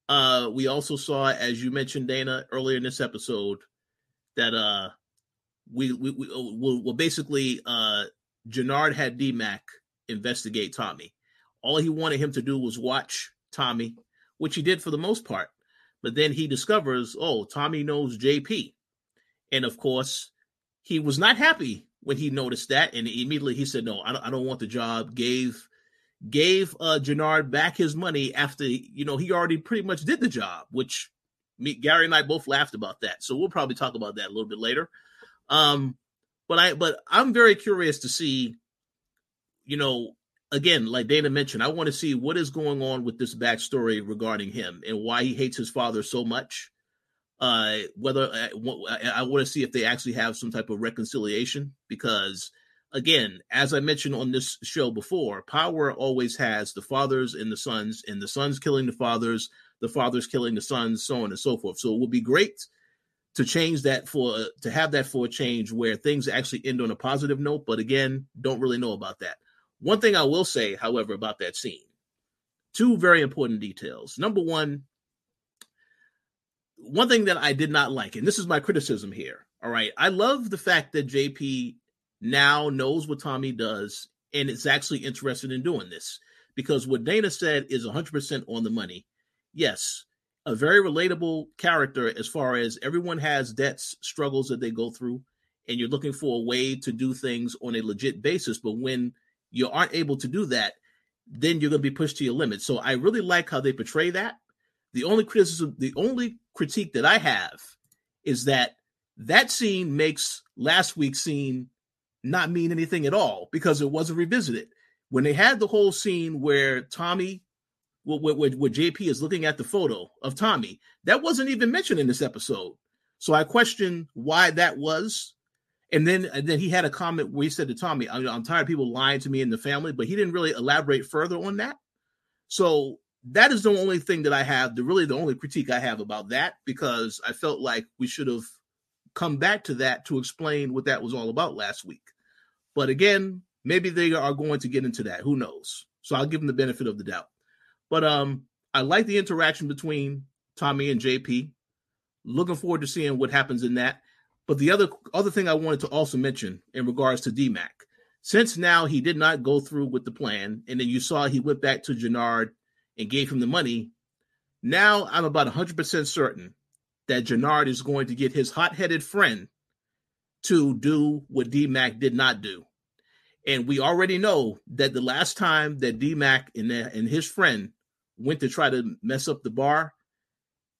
Speaker 2: Uh, we also saw, as you mentioned, Dana, earlier in this episode, that uh we we, we well, well basically uh Jenard had DMAC investigate Tommy. All he wanted him to do was watch Tommy, which he did for the most part. But then he discovers, oh, Tommy knows JP. And of course, he was not happy when he noticed that. And immediately he said, no, I don't, I don't want the job. Gave gave uh Jenard back his money after, you know, he already pretty much did the job, which me, Gary and I both laughed about that. So we'll probably talk about that a little bit later. Um, but I but I'm very curious to see, you know, again, like Dana mentioned, I want to see what is going on with this backstory regarding him and why he hates his father so much. Uh, whether uh, I, I want to see if they actually have some type of reconciliation because, again, as I mentioned on this show before, power always has the fathers and the sons, and the sons killing the fathers, the fathers killing the sons, so on and so forth. So it would be great to change that for to have that for a change where things actually end on a positive note. But again, don't really know about that. One thing I will say, however, about that scene, two very important details. Number one, one thing that I did not like, and this is my criticism here. All right, I love the fact that JP now knows what Tommy does and is actually interested in doing this because what Dana said is 100% on the money. Yes, a very relatable character as far as everyone has debts, struggles that they go through, and you're looking for a way to do things on a legit basis. But when you aren't able to do that, then you're going to be pushed to your limit. So I really like how they portray that. The only criticism, the only critique that I have is that that scene makes last week's scene not mean anything at all because it wasn't revisited. When they had the whole scene where Tommy where, where, where JP is looking at the photo of Tommy. That wasn't even mentioned in this episode. So I question why that was. And then, and then he had a comment where he said to Tommy, I'm, I'm tired of people lying to me in the family, but he didn't really elaborate further on that. So that is the only thing that I have, the really the only critique I have about that, because I felt like we should have come back to that to explain what that was all about last week. But again, maybe they are going to get into that. Who knows? So I'll give them the benefit of the doubt. But um, I like the interaction between Tommy and JP. Looking forward to seeing what happens in that. But the other other thing I wanted to also mention in regards to DMAC, since now he did not go through with the plan, and then you saw he went back to Jenard and gave him the money. Now I'm about 100% certain that Jenard is going to get his hot headed friend to do what DMAC did not do. And we already know that the last time that DMAC and, and his friend went to try to mess up the bar,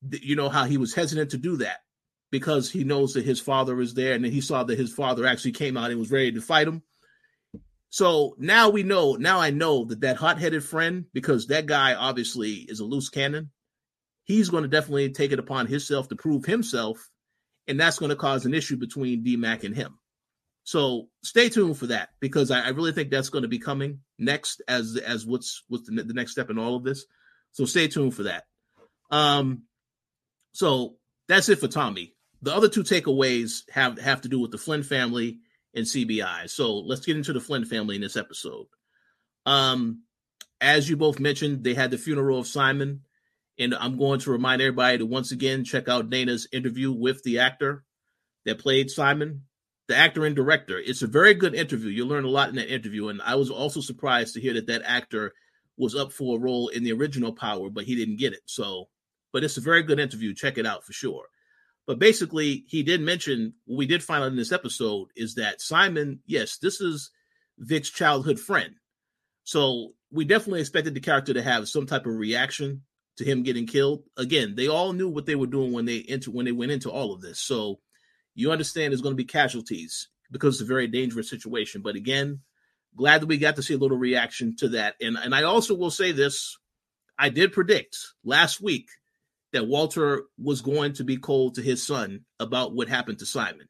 Speaker 2: you know how he was hesitant to do that because he knows that his father is there and then he saw that his father actually came out and was ready to fight him. So now we know, now I know that that hot headed friend, because that guy obviously is a loose cannon, he's going to definitely take it upon himself to prove himself. And that's going to cause an issue between DMAC and him. So stay tuned for that because I, I really think that's going to be coming next as as what's what's the, the, next step in all of this. So stay tuned for that. Um, so that's it for Tommy. The other two takeaways have have to do with the Flynn family and CBI. So let's get into the Flynn family in this episode. Um, as you both mentioned, they had the funeral of Simon, and I'm going to remind everybody to once again check out Dana's interview with the actor that played Simon the actor and director. It's a very good interview. You'll learn a lot in that interview. And I was also surprised to hear that that actor was up for a role in the original Power, but he didn't get it. So, but it's a very good interview. Check it out for sure. But basically, he did mention what we did find out in this episode is that Simon, yes, this is Vic's childhood friend. So we definitely expected the character to have some type of reaction to him getting killed. Again, they all knew what they were doing when they enter when they went into all of this. So you understand there's going to be casualties because it's a very dangerous situation. But again, glad that we got to see a little reaction to that. And and I also will say this: I did predict last week that Walter was going to be cold to his son about what happened to Simon,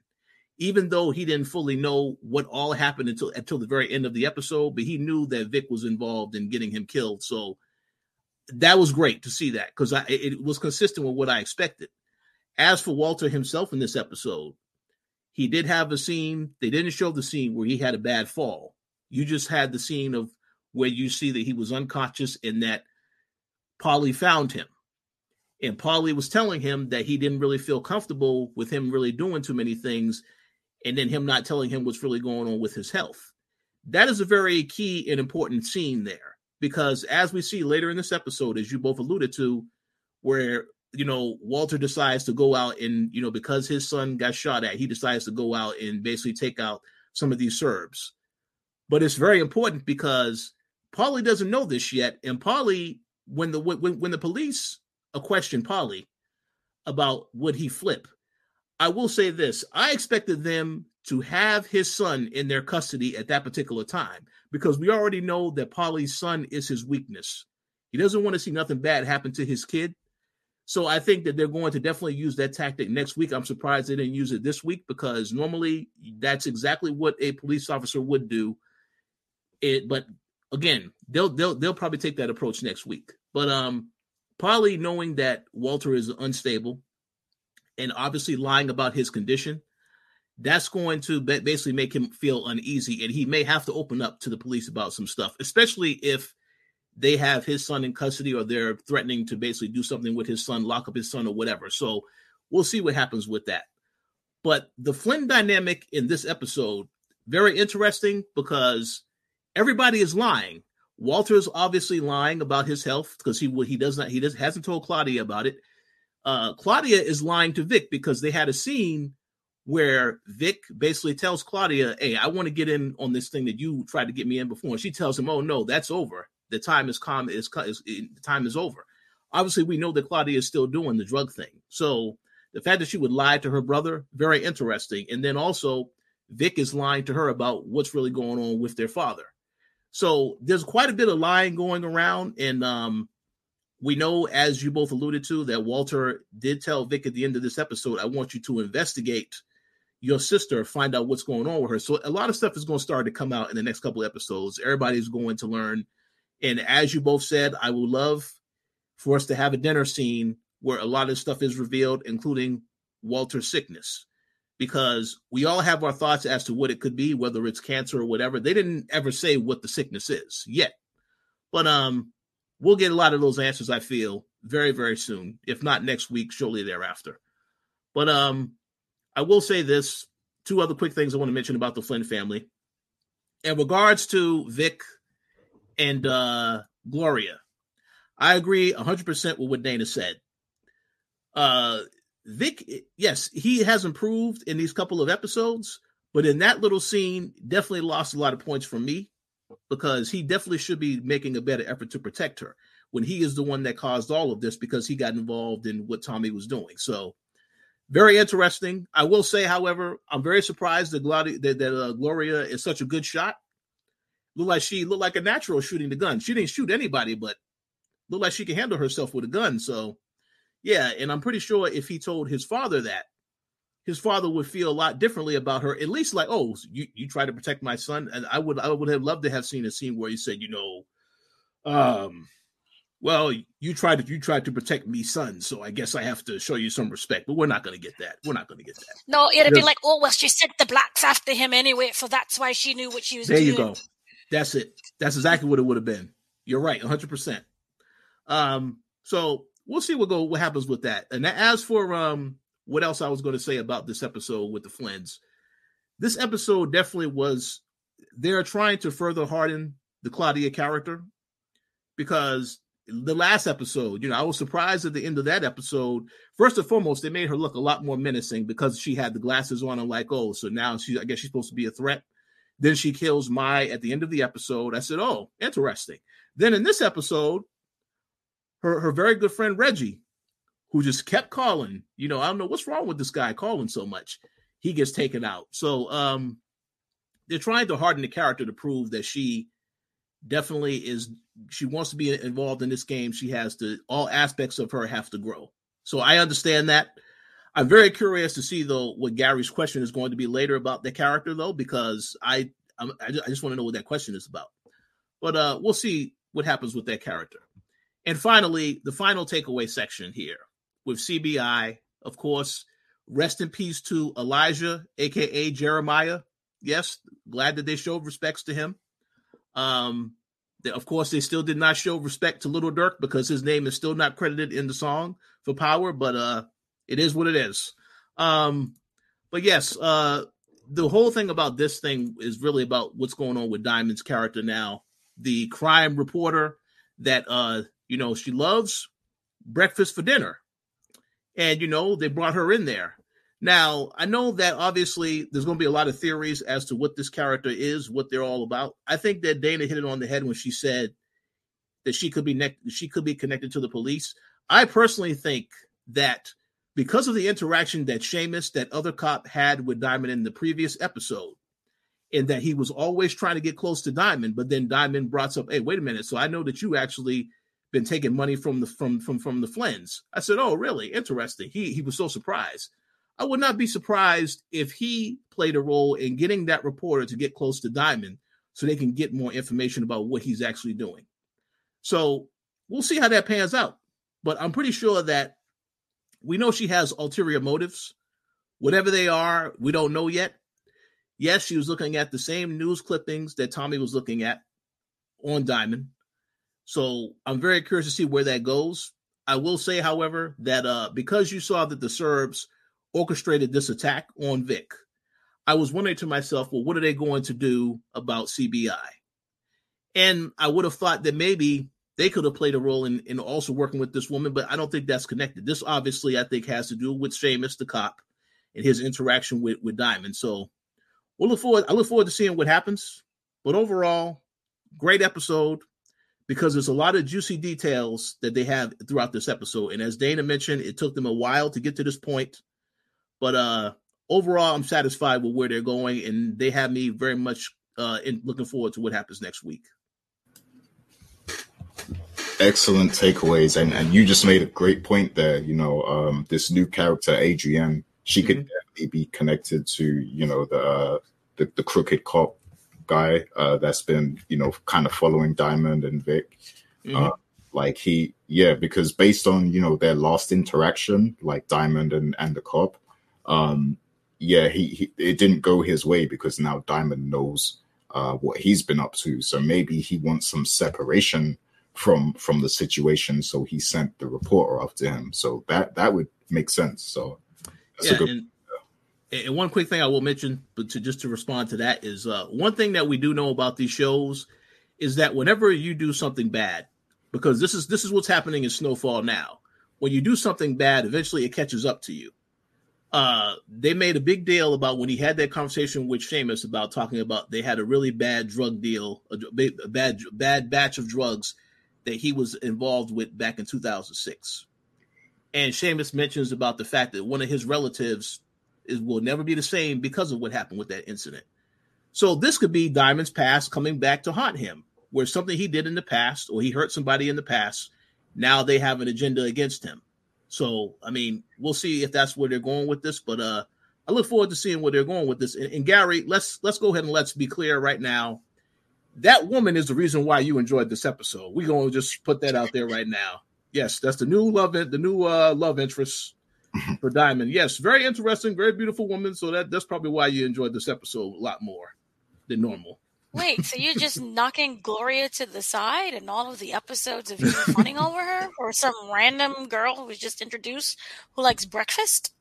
Speaker 2: even though he didn't fully know what all happened until until the very end of the episode. But he knew that Vic was involved in getting him killed, so that was great to see that because it, was consistent with what I expected. As for Walter himself in this episode, he did have a scene. They didn't show the scene where he had a bad fall. You just had the scene of where you see that he was unconscious and that Polly found him. And Polly was telling him that he didn't really feel comfortable with him really doing too many things, and then him not telling him what's really going on with his health. That is a very key and important scene there because, as we see later in this episode, as you both alluded to, where you know, Walter decides to go out and, you know, because his son got shot at, he decides to go out and basically take out some of these Serbs. But it's very important because Polly doesn't know this yet. And Polly, when the when, when the police question Polly about would he flip, I will say this. I expected them to have his son in their custody at that particular time because we already know that Polly's son is his weakness. He doesn't want to see nothing bad happen to his kid. So I think that they're going to definitely use that tactic next week. I'm surprised they didn't use it this week because normally that's exactly what a police officer would do. It, but again, they'll they'll they'll probably take that approach next week. But um, probably knowing that Walter is unstable and obviously lying about his condition, that's going to basically make him feel uneasy, and he may have to open up to the police about some stuff, especially if they have his son in custody or they're threatening to basically do something with his son, lock up his son or whatever. So we'll see what happens with that. But the Flynn dynamic in this episode, very interesting because everybody is lying. Walter's obviously lying about his health because he he does not he does hasn't told Claudia about it. Uh, Claudia is lying to Vic because they had a scene where Vic basically tells Claudia, "Hey, I want to get in on this thing that you tried to get me in before." And she tells him, "Oh no, that's over the time is come is, is, the time is over. Obviously, we know that Claudia is still doing the drug thing. So the fact that she would lie to her brother, very interesting. And then also, Vic is lying to her about what's really going on with their father. So there's quite a bit of lying going around, and um, we know, as you both alluded to, that Walter did tell Vic at the end of this episode, "I want you to investigate your sister, find out what's going on with her." So a lot of stuff is going to start to come out in the next couple episodes. Everybody's going to learn and as you both said, I would love for us to have a dinner scene where a lot of stuff is revealed, including Walter's sickness, because we all have our thoughts as to what it could be, whether it's cancer or whatever. They didn't ever say what the sickness is yet, but um, we'll get a lot of those answers. I feel very very soon, if not next week, shortly thereafter. But um, I will say this: two other quick things I want to mention about the Flynn family. In regards to Vic and uh, Gloria, I agree 100% with what Dana said. Uh, Vic, yes, he has improved in these couple of episodes, but in that little scene, definitely lost a lot of points from me because he definitely should be making a better effort to protect her when he is the one that caused all of this because he got involved in what Tommy was doing. So, very interesting. I will say, however, I'm very surprised that, Gloria, that, that uh, Gloria is such a good shot. Look like she looked like a natural shooting the gun. She didn't shoot anybody, but looked like she can handle herself with a gun. So yeah, and I'm pretty sure if he told his father that, his father would feel a lot differently about her. At least like, oh, you you try to protect my son, and I would I would have loved to have seen a scene where he said, you know, um, well, you tried to you tried to protect me, son, so I guess I have to show you some respect. But we're not going to get that. We're not going to get that.
Speaker 3: No, it'd be like, oh well, she sent the blacks after him anyway, so that's why she knew what she was doing.
Speaker 2: there
Speaker 3: doing.
Speaker 2: you go. That's it. That's exactly what it would have been. You're right, 100. percent Um, so we'll see what go what happens with that. And as for um what else I was going to say about this episode with the Flynns, this episode definitely was they're trying to further harden the Claudia character because the last episode, you know, I was surprised at the end of that episode. First and foremost, they made her look a lot more menacing because she had the glasses on. I'm like, oh, so now she, I guess she's supposed to be a threat. Then she kills Mai at the end of the episode. I said, oh, interesting. Then in this episode, her her very good friend Reggie, who just kept calling. You know, I don't know what's wrong with this guy calling so much. He gets taken out. So um they're trying to harden the character to prove that she definitely is she wants to be involved in this game. She has to all aspects of her have to grow. So I understand that. I'm very curious to see though what Gary's question is going to be later about the character though, because I I'm, I just want to know what that question is about. But uh, we'll see what happens with that character. And finally, the final takeaway section here with CBI, of course, rest in peace to Elijah, aka Jeremiah. Yes, glad that they showed respects to him. Um, they, of course, they still did not show respect to Little Dirk because his name is still not credited in the song for Power, but uh, it is what it is. Um, but yes, uh, the whole thing about this thing is really about what's going on with Diamond's character now. The crime reporter that uh you know, she loves breakfast for dinner. And, you know, they brought her in there. Now, I know that obviously there's going to be a lot of theories as to what this character is, what they're all about. I think that Dana hit it on the head when she said that she could be ne- she could be connected to the police. I personally think that because of the interaction that Seamus, that other cop, had with Diamond in the previous episode, and that he was always trying to get close to Diamond, but then Diamond brought up, "Hey, wait a minute! So I know that you actually been taking money from the from from from the Flynns. I said, "Oh, really? Interesting." He he was so surprised. I would not be surprised if he played a role in getting that reporter to get close to Diamond so they can get more information about what he's actually doing. So we'll see how that pans out. But I'm pretty sure that we know she has ulterior motives. Whatever they are, we don't know yet. Yes, she was looking at the same news clippings that Tommy was looking at on Diamond. So I'm very curious to see where that goes. I will say, however, that uh, because you saw that the Serbs orchestrated this attack on Vic, I was wondering to myself, well, what are they going to do about CBI? And I would have thought that maybe they could have played a role in, in also working with this woman, but I don't think that's connected. This obviously, I think, has to do with Seamus, the cop, and his interaction with, with Diamond. So we'll look forward. I look forward to seeing what happens. But overall, great episode because there's a lot of juicy details that they have throughout this episode. And as Dana mentioned, it took them a while to get to this point. But uh overall, I'm satisfied with where they're going, and they have me very much uh in looking forward to what happens next week.
Speaker 1: Excellent takeaways, and and you just made a great point there. You know, um, this new character Adrienne, she mm-hmm. could definitely be connected to you know the uh, the, the crooked cop guy uh, that's been you know kind of following Diamond and Vic. Mm-hmm. Uh, like he, yeah, because based on you know their last interaction, like Diamond and and the cop, um, yeah, he, he it didn't go his way because now Diamond knows uh, what he's been up to. So maybe he wants some separation from from the situation. So he sent the reporter after him. So that that would make sense. So that's
Speaker 2: yeah, good- and, and, one quick thing I will mention, but to just to respond to that is uh, one thing that we do know about these shows is that whenever you do something bad, because this is this is what's happening in Snowfall now. When you do something bad, eventually it catches up to you uh, they made a big deal about when he had that conversation with Seamus about talking about they had a really bad drug deal, a, a bad bad batch of drugs that he was involved with back in 2006. And Seamus mentions about the fact that one of his relatives is will never be the same because of what happened with that incident. So this could be Diamond's past coming back to haunt him, where something he did in the past or he hurt somebody in the past, now they have an agenda against him. So, I mean, we'll see if that's where they're going with this, but uh I look forward to seeing where they're going with this. And, and Gary, let's let's go ahead and let's be clear right now. That woman is the reason why you enjoyed this episode. We're gonna just put that out there right now. Yes, that's the new love the new uh love interest for Diamond. Yes, very interesting, very beautiful woman. So that that's probably why you enjoyed this episode a lot more than normal.
Speaker 3: Wait, so you're just knocking Gloria to the side and all of the episodes of you funning over her, or some random girl who was just introduced who likes breakfast?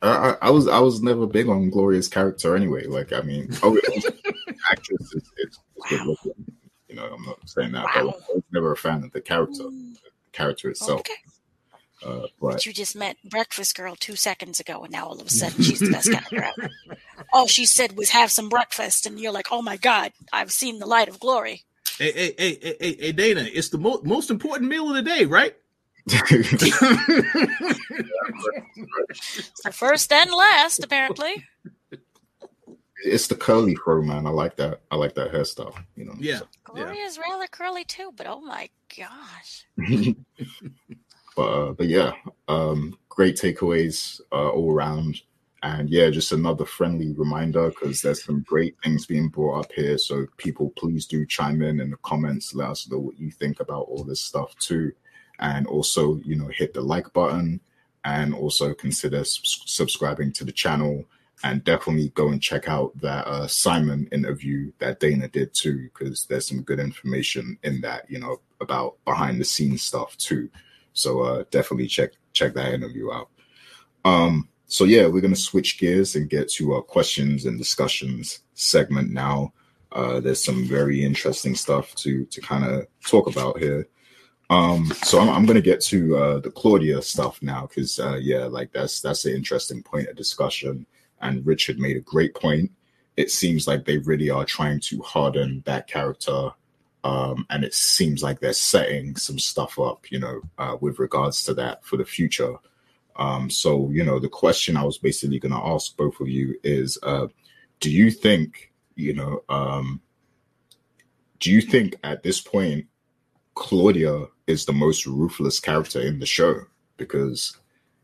Speaker 1: I, I, was I was never big on Gloria's character anyway. Like I mean, oh, actress is, is, wow. good looking. You know, I'm not saying that, wow. but I was never a fan of the character, mm. the character itself. Okay.
Speaker 3: Uh, but, but, you just met Breakfast Girl two seconds ago, and now all of a sudden she's the best character ever. All she said was "have some breakfast," and you're like, "Oh my god, I've seen the light of glory."
Speaker 2: Hey, hey, hey, hey, hey Dana! It's the mo- most important meal of the day, right?
Speaker 3: the first and last, apparently.
Speaker 1: It's the curly fro, man. I like that. I like that hairstyle. You know.
Speaker 2: Yeah.
Speaker 3: So. Gloria's yeah. rather curly too, but oh my gosh.
Speaker 1: But uh, but yeah, um, great takeaways uh, all around. And yeah, just another friendly reminder because there's some great things being brought up here. So people, please do chime in in the comments. Let us know what you think about all this stuff too. And also, you know, hit the like button and also consider subscribing to the channel and definitely go and check out that uh, Simon interview that Dana did too, because there's some good information in that, you know, about behind the scenes stuff too. So uh, definitely check check that interview out. Um, so yeah, we're gonna switch gears and get to our questions and discussions segment now. Uh, there's some very interesting stuff to to kind of talk about here. Um, so I'm, I'm gonna get to uh, the Claudia stuff now because uh, yeah, like that's that's an interesting point of discussion. And Richard made a great point. It seems like they really are trying to harden that character um, and it seems like they're setting some stuff up, you know, uh, with regards to that for the future. Um, so, you know, the question I was basically going to ask both of you is, uh, do you think, you know, um, do you think at this point Claudia is the most ruthless character in the show? Because,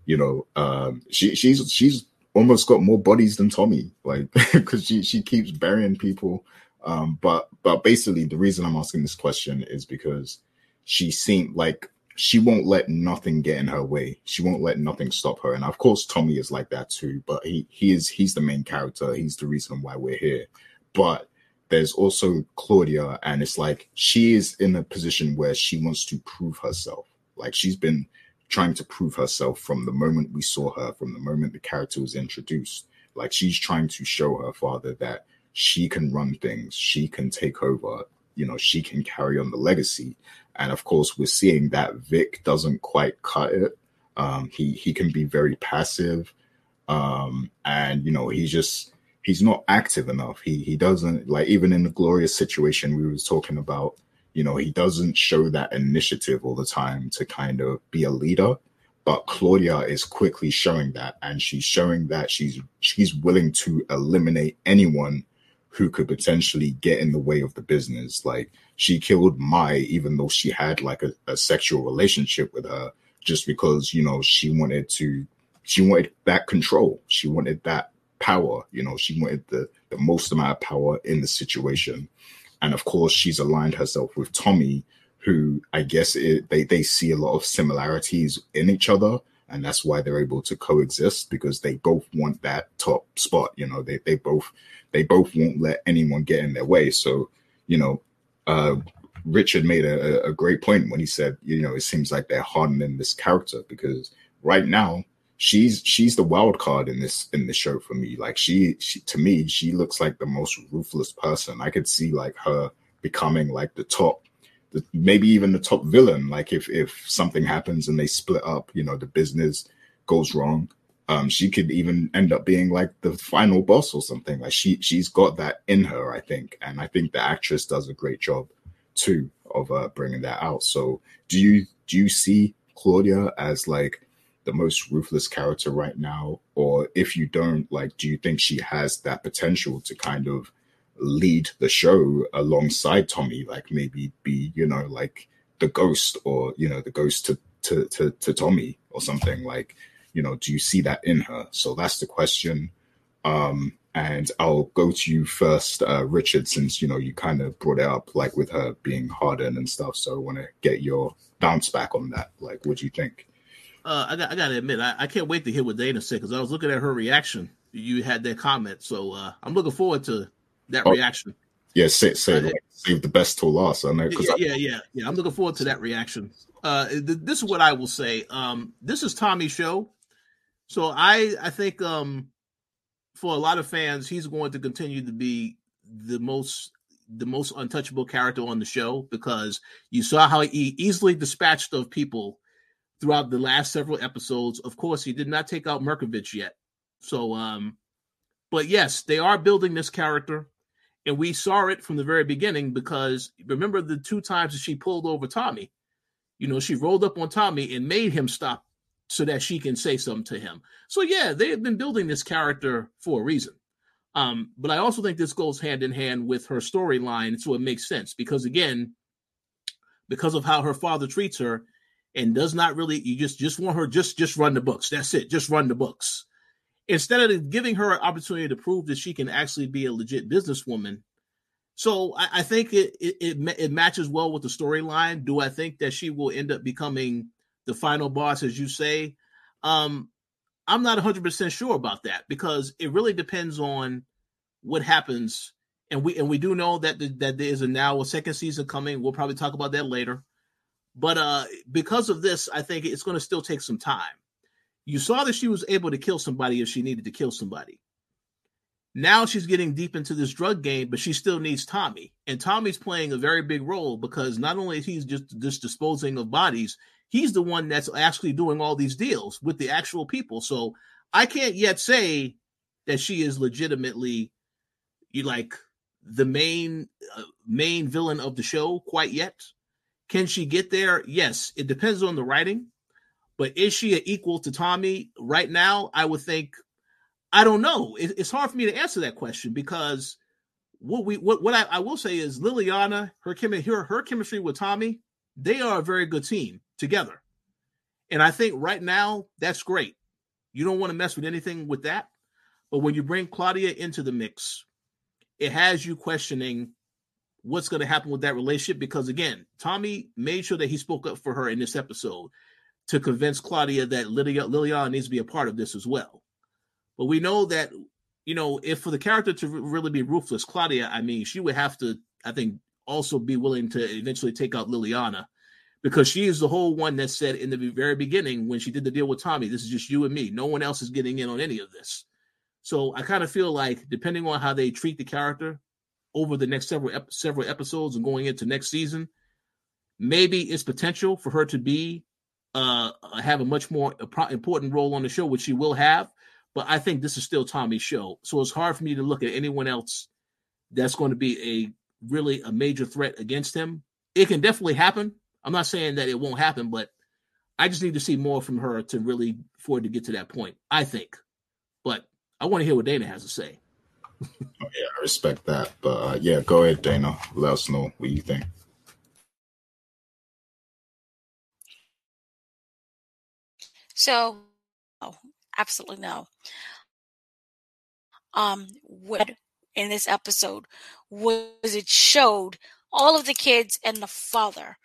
Speaker 1: you know, um, she she's she's almost got more bodies than Tommy, like because she she keeps burying people um, but but basically, the reason I'm asking this question is because she seemed like she won't let nothing get in her way. She won't let nothing stop her. And of course, Tommy is like that too. But he he is he's the main character. He's the reason why we're here. But there's also Claudia, and it's like she is in a position where she wants to prove herself. Like she's been trying to prove herself from the moment we saw her, from the moment the character was introduced. Like she's trying to show her father that she can run things, she can take over, you know, she can carry on the legacy. And of course, we're seeing that Vic doesn't quite cut it. Um, he he can be very passive, um, and you know, he's just he's not active enough. He he doesn't like even in the glorious situation we was talking about. You know, he doesn't show that initiative all the time to kind of be a leader. But Claudia is quickly showing that, and she's showing that she's she's willing to eliminate anyone who could potentially get in the way of the business. Like she killed Mai, even though she had like a, a sexual relationship with her, just because, you know, she wanted to, she wanted that control. She wanted that power. You know, she wanted the, the most amount of power in the situation. And of course, she's aligned herself with Tommy, who I guess it, they, they see a lot of similarities in each other. and that's why they're able to coexist because they both want that top spot. You know, they they both they both won't let anyone get in their way. So, you know, uh, Richard made a, a great point when he said, you know, it seems like they're hardening this character because right now she's she's the wild card in this in the show for me. Like she, she to me, she looks like the most ruthless person. I could see like her becoming like the top the, maybe even the top villain. Like if if something happens and they split up, you know, the business goes wrong. Um, she could even end up being like the final boss or something. Like she she's got that in her, I think, and I think the actress does a great job too of uh, bringing that out. So do you do you see Claudia as like the most ruthless character right now, or if you don't, like, do you think she has that potential to kind of lead the show alongside Tommy, like maybe be, you know, like the ghost or, you know, the ghost to, to, to, to Tommy or something like, you know, do you see that in her? So that's the question. Um, and I'll go to you first, uh, Richard, since, you know, you kind of brought it up, like with her being hardened and stuff. So I want to get your bounce back on that. Like, what do you think?
Speaker 2: Uh, I got, I got to admit, I, I, can't wait to hear what Dana said because I was looking at her reaction. You had that comment, so uh, I'm looking forward to that oh, reaction.
Speaker 1: Yeah, say, say like, save the best till last. I know.
Speaker 2: Yeah, yeah, yeah, yeah. I'm looking forward to that reaction. Uh, th- this is what I will say. Um, this is Tommy's show, so I I think um, for a lot of fans, he's going to continue to be the most the most untouchable character on the show because you saw how he easily dispatched of people throughout the last several episodes. Of course, he did not take out Mirkovich yet. So um but yes, they are building this character. And we saw it from the very beginning because remember the two times that she pulled over Tommy? You know, she rolled up on Tommy and made him stop so that she can say something to him. So yeah, they have been building this character for a reason. Um, but I also think this goes hand in hand with her storyline, so it makes sense because again, because of how her father treats her, and does not really, you just just want her just just run the books. That's it, just run the books instead of giving her an opportunity to prove that she can actually be a legit businesswoman. So I, I think it, it, it it matches well with the storyline. Do I think that she will end up becoming the final boss, as you say? Um, I'm not 100 percent sure about that because it really depends on what happens. And we and we do know that the, that there is a now a second season coming. We'll probably talk about that later. But uh, because of this, I think it's going to still take some time. You saw that she was able to kill somebody if she needed to kill somebody. Now she's getting deep into this drug game, but she still needs Tommy. And Tommy's playing a very big role because not only is he just, just disposing of bodies, he's the one that's actually doing all these deals with the actual people. So I can't yet say that she is legitimately you like the main uh, main villain of the show quite yet. Can she get there? Yes, it depends on the writing. But is she equal to Tommy right now? I would think. I don't know. It, it's hard for me to answer that question because what we what what I, I will say is Liliana, her chemistry, her, her chemistry with Tommy, they are a very good team together, and I think right now that's great. You don't want to mess with anything with that, but when you bring Claudia into the mix, it has you questioning what's going to happen with that relationship because again, Tommy made sure that he spoke up for her in this episode to convince Claudia that Lydia, Liliana needs to be a part of this as well. But we know that, you know, if for the character to really be ruthless, Claudia, I mean, she would have to, I think, also be willing to eventually take out Liliana because she is the whole one that said in the very beginning when she did the deal with Tommy, this is just you and me. No one else is getting in on any of this. So I kind of feel like depending on how they treat the character over the next several ep- several episodes and going into next season, maybe it's potential for her to be uh, have a much more important role on the show, which she will have. But I think this is still Tommy's show, so it's hard for me to look at anyone else that's going to be a really a major threat against him. It can definitely happen. I'm not saying that it won't happen, but I just need to see more from her to really for it to get to that point. I think, but I want to hear what Dana has to say.
Speaker 1: yeah, I respect that, but uh, yeah, go ahead, Dana. Let us know what you think.
Speaker 3: So, oh, absolutely no. Um, what in this episode was it showed all of the kids and the father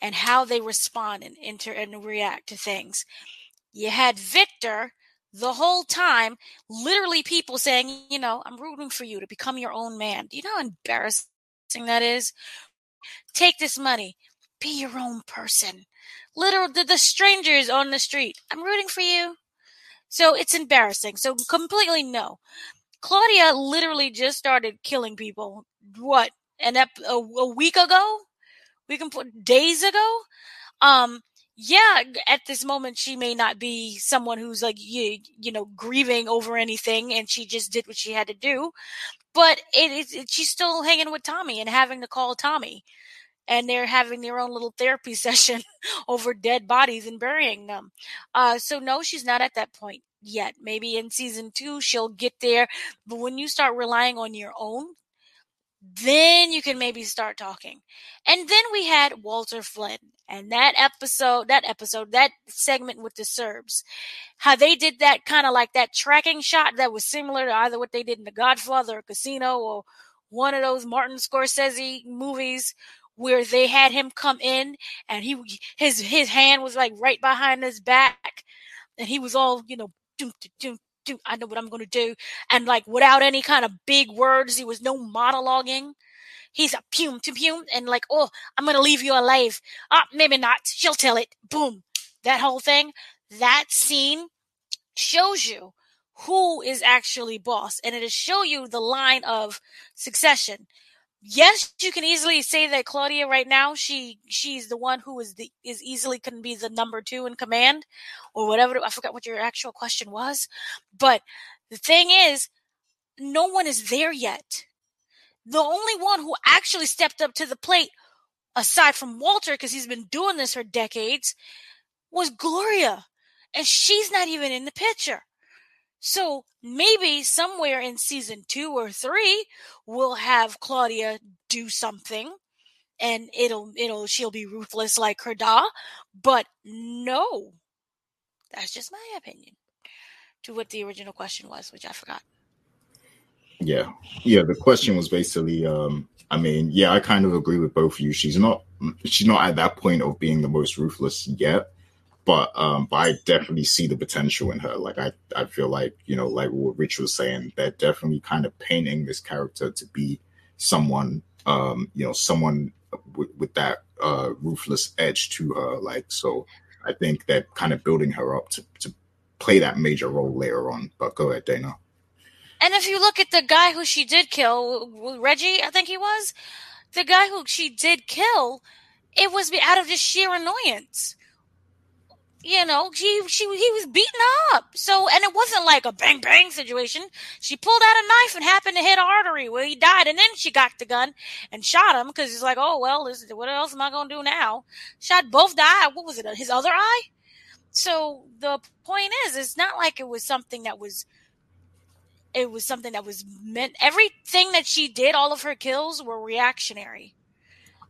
Speaker 3: and how they respond and enter and react to things. You had Victor the whole time, literally people saying, you know, I'm rooting for you to become your own man. Do you know how embarrassing that is? Take this money, be your own person. Literal, the, the strangers on the street. I'm rooting for you. So it's embarrassing. So completely no. Claudia literally just started killing people. What? An ep- a, a week ago? We can put days ago. Um, yeah, at this moment she may not be someone who's like you, you know, grieving over anything, and she just did what she had to do. But it is she's still hanging with Tommy and having to call Tommy, and they're having their own little therapy session over dead bodies and burying them. Uh, so no, she's not at that point yet. Maybe in season two she'll get there, but when you start relying on your own then you can maybe start talking. And then we had Walter Flynn and that episode, that episode, that segment with the Serbs, how they did that kind of like that tracking shot that was similar to either what they did in The Godfather or Casino or one of those Martin Scorsese movies where they had him come in and he his his hand was like right behind his back and he was all you know do I know what I'm going to do. And like without any kind of big words, he was no monologuing. He's a pum to pum and like, oh, I'm going to leave you alive. Ah, maybe not. She'll tell it. Boom. That whole thing, that scene shows you who is actually boss. And it'll show you the line of succession yes, you can easily say that Claudia right now she she's the one who is the is easily can be the number two in command or whatever. I forgot what your actual question was, but the thing is, no one is there yet. The only one who actually stepped up to the plate, aside from Walter, because he's been doing this for decades, was Gloria, and she's not even in the picture. So maybe somewhere in season two or three, we'll have Claudia do something and it'll, it'll, she'll be ruthless like her da. But no, that's just my opinion to what the original question was, which I forgot.
Speaker 1: Yeah. Yeah. The question was basically, um, I mean, yeah, I kind of agree with both of you. She's not, she's not at that point of being the most ruthless yet but um, but I definitely see the potential in her. Like I, I feel like you know, like what Rich was saying, they're definitely kind of painting this character to be someone, um, you know, someone with, that uh, ruthless edge to her. Like so, I think they're kind of building her up to to play that major role later on. But go ahead, Dana.
Speaker 3: And if you look at the guy who she did kill, Reggie, I think he was, the guy who she did kill, it was out of just sheer annoyance you know, she she he was beaten up. So and it wasn't like a bang bang situation. She pulled out a knife and happened to hit an artery where he died, and then she got the gun and shot him because he's like, oh well, this, what else am I gonna do now? Shot both the. What was it? His other eye. So the point is, it's not like it was something that was. It was something that was meant. Everything that she did, all of her kills were reactionary.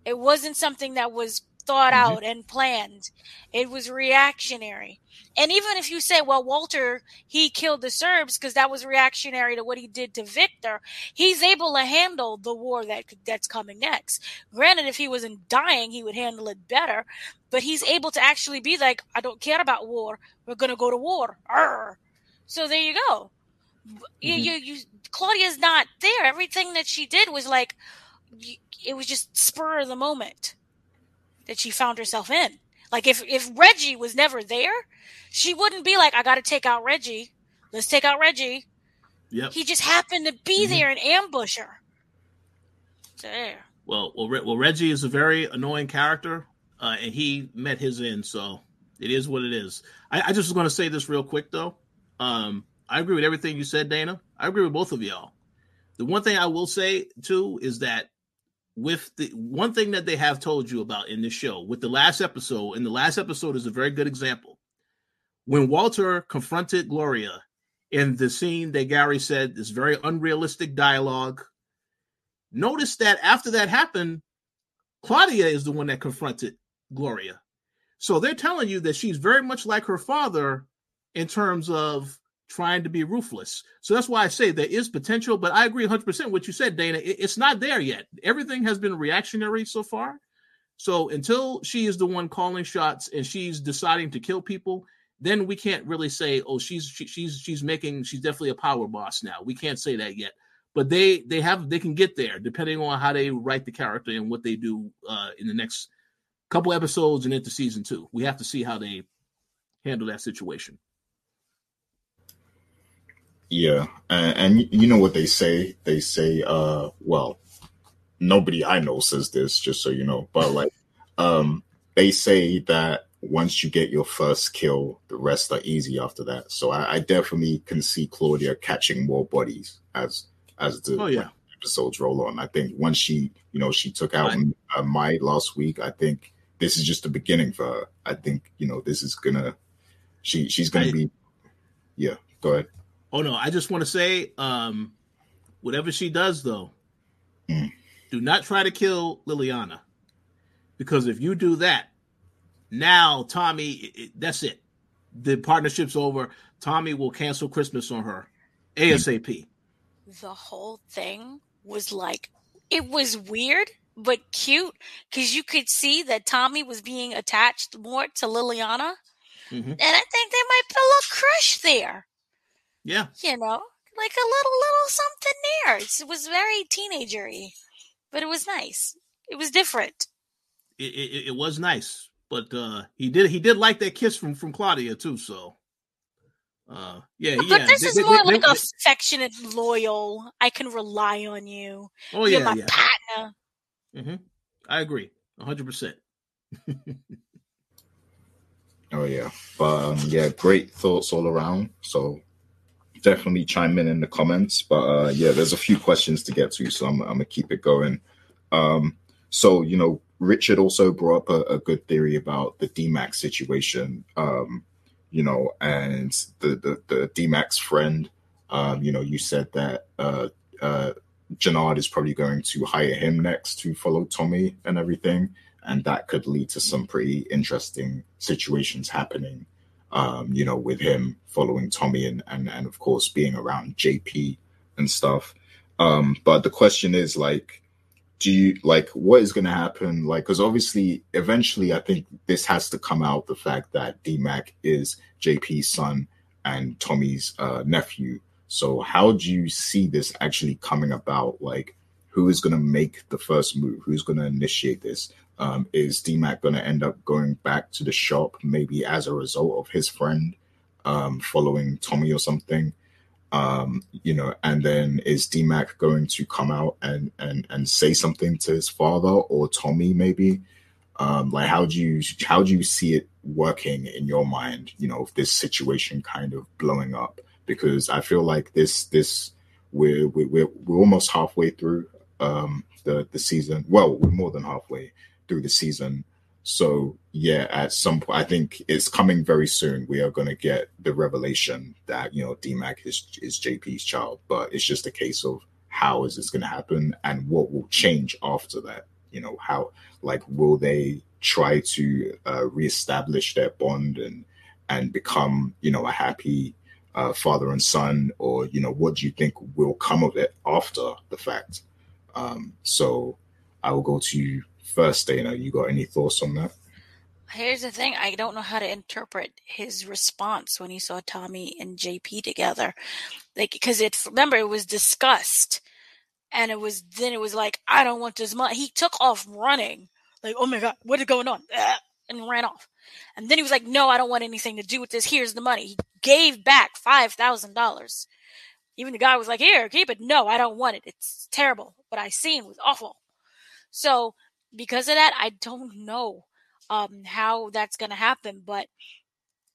Speaker 3: It wasn't something that was thought mm-hmm. out and planned. It was reactionary. And even if you say, well, Walter, he killed the Serbs because that was reactionary to what he did to Victor, he's able to handle the war that that's coming next. Granted, if he wasn't dying, he would handle it better, but he's able to actually be like, I don't care about war. We're going to go to war. Arr. So there you go. Mm-hmm. You, you, you, Claudia's not there. Everything that she did was like, it was just spur of the moment that she found herself in. Like if if Reggie was never there, she wouldn't be like, I got to take out Reggie. Let's take out Reggie. Yep. He just happened to be mm-hmm. there and ambush her.
Speaker 2: There. Well, well, well, Reggie is a very annoying character, uh, and he met his end, so it is what it is. I, I just was going to say this real quick, though. Um, I agree with everything you said, Dana. I agree with both of y'all. The one thing I will say too is that with the one thing that they have told you about in this show with the last episode, and the last episode is a very good example. When Walter confronted Gloria in the scene that Gary said this very unrealistic dialogue, notice that after that happened, Claudia is the one that confronted Gloria. So they're telling you that she's very much like her father in terms of trying to be ruthless. So that's why I say there is potential, but I agree 100% what you said, Dana. It's not there yet. Everything has been reactionary so far. So until she is the one calling shots and she's deciding to kill people, then we can't really say, oh, she's she, she's she's making she's definitely a power boss now. We can't say that yet. But they they have they can get there depending on how they write the character and what they do uh, in the next couple episodes and into season two. We have to see how they handle that situation.
Speaker 1: Yeah, and, and you know what they say? They say, uh, well, nobody I know says this, just so you know, but like, um, they say that once you get your first kill, the rest are easy after that. So I, I definitely can see Claudia catching more bodies as as the
Speaker 2: oh, yeah.
Speaker 1: episodes roll on. I think once she, you know, she took out right. uh, my last week. I think this is just the beginning for her. I think you know this is gonna she she's gonna be yeah. Go ahead.
Speaker 2: Oh no, I just want to say, um, whatever she does though, mm. do not try to kill Liliana, because if you do that, now Tommy, it, that's it. The partnership's over. Tommy will cancel Christmas on her ASAP.
Speaker 3: The whole thing was like, it was weird but cute because you could see that Tommy was being attached more to Liliana. Mm-hmm. And I think there might be a little crush there.
Speaker 2: Yeah.
Speaker 3: You know, like a little, little something there. It was very teenagery, but it was nice. It was different.
Speaker 2: It, it, it was nice, but uh, he did he did like that kiss from from Claudia too. So, uh, yeah,
Speaker 3: but
Speaker 2: yeah.
Speaker 3: this they, is they, more they, like affectionate, loyal. I can rely on you.
Speaker 2: Oh
Speaker 3: You're
Speaker 2: yeah,
Speaker 3: my
Speaker 2: yeah.
Speaker 3: partner.
Speaker 2: Mm-hmm. I agree, hundred percent.
Speaker 1: Oh yeah, but um, yeah, great thoughts all around. So definitely chime in in the comments. But uh, yeah, there's a few questions to get to, so I'm, I'm gonna keep it going. Um, so you know, Richard also brought up a, a good theory about the DMAC situation. Um, you know, and the the, the DMAC friend. Um, you know, you said that uh, uh, is probably going to hire him next to follow Tommy and everything, and that could lead to some pretty interesting situations happening um, you know, with him following Tommy and, and, and of course being around JP and stuff. Um, but the question is like, do you like what is going to happen? Like, because obviously, eventually, I think this has to come out the fact that DMAC is JP's son and Tommy's uh, nephew. So, how do you see this actually coming about? Like, who is going to make the first move? Who's going to initiate this? Um, is DMAC going to end up going back to the shop maybe as a result of his friend um, following Tommy or something? Um, you know, and then is DMAC going to come out and and and say something to his father or Tommy maybe? Um, like how do you how do you see it working in your mind? You know, this situation kind of blowing up because I feel like this this we're we're we're almost halfway through um, the the season. Well, we're more than halfway through the season. So yeah, at some point, I think it's coming very soon. We are going to get the revelation that you know DMAC is is JP's child, but it's just a case of how is this going to happen and what will change after that. You know how like will they try to uh, reestablish their bond and and become you know a happy uh, father and son, or you know what do you think will come of it after the fact? Um, so I will go to Dana. You got any thoughts on that?
Speaker 3: Here's the thing: I don't know how to interpret his response when he saw Tommy and JP together, like because it. Remember, it was discussed, and it was then it was like, I don't want this money. He took off running, like, oh my god, what is going on? Ah, and ran off. And then he was like, no, I don't want anything to do with this. Here's the money. He gave back five thousand dollars. Even the guy was like, here, keep it. No, I don't want it. It's terrible. What I seen was awful. So because of that, I don't know um, how that's going to happen, but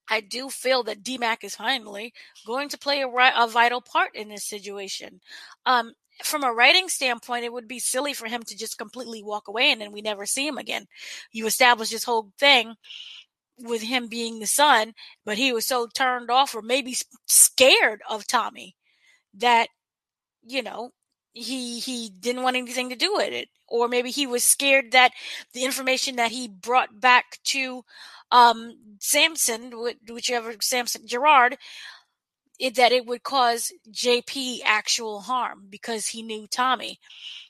Speaker 3: I do feel that DMAC is finally going to play a, a vital part in this situation. Um, from a writing standpoint, it would be silly for him to just completely walk away and then we never see him again. You establish this whole thing with him being the son, but he was so turned off or maybe scared of Tommy that, you know, he he didn't want anything to do with it or maybe he was scared that the information that he brought back to um, Samson, whichever Samson Gerard, it, that it would cause JP actual harm because he knew Tommy.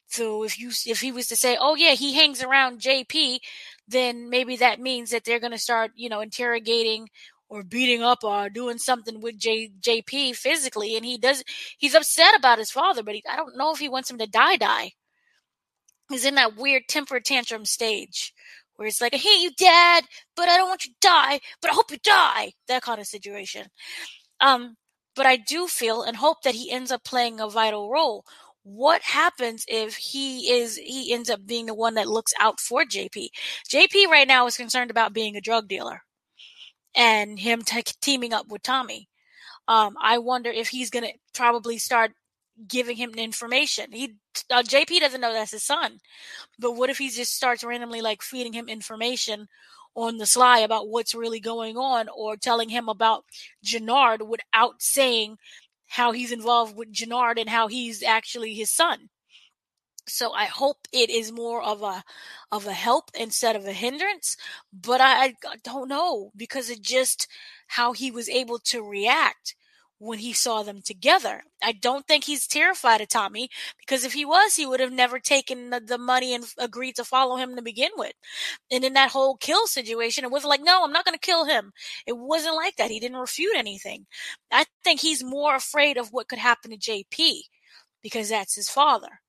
Speaker 3: So if you if he was to say, "Oh yeah, he hangs around JP," then maybe that means that they're going to start, you know, interrogating or beating up or doing something with J, JP physically, and he does he's upset about his father, but he, I don't know if he wants him to die. Die. He's in that weird temper tantrum stage where it's like, I hate you, Dad, but I don't want you to die, but I hope you die. That kind of situation. Um, but I do feel and hope that he ends up playing a vital role. What happens if he is he ends up being the one that looks out for JP? JP right now is concerned about being a drug dealer and him t- teaming up with Tommy. Um, I wonder if he's going to probably start giving him information. He uh, JP doesn't know that's his son, but what if he just starts randomly like feeding him information on the sly about what's really going on, or telling him about Jenard without saying how he's involved with Jenard and how he's actually his son. So I hope it is more of a of a help instead of a hindrance, but I, I don't know because it just how he was able to react when he saw them together. I don't think he's terrified of Tommy because if he was, he would have never taken the, the, money and agreed to follow him to begin with. And in that whole kill situation, it wasn't like, no, I'm not going to kill him. It wasn't like that. He didn't refute anything. I think he's more afraid of what could happen to JP because that's his father.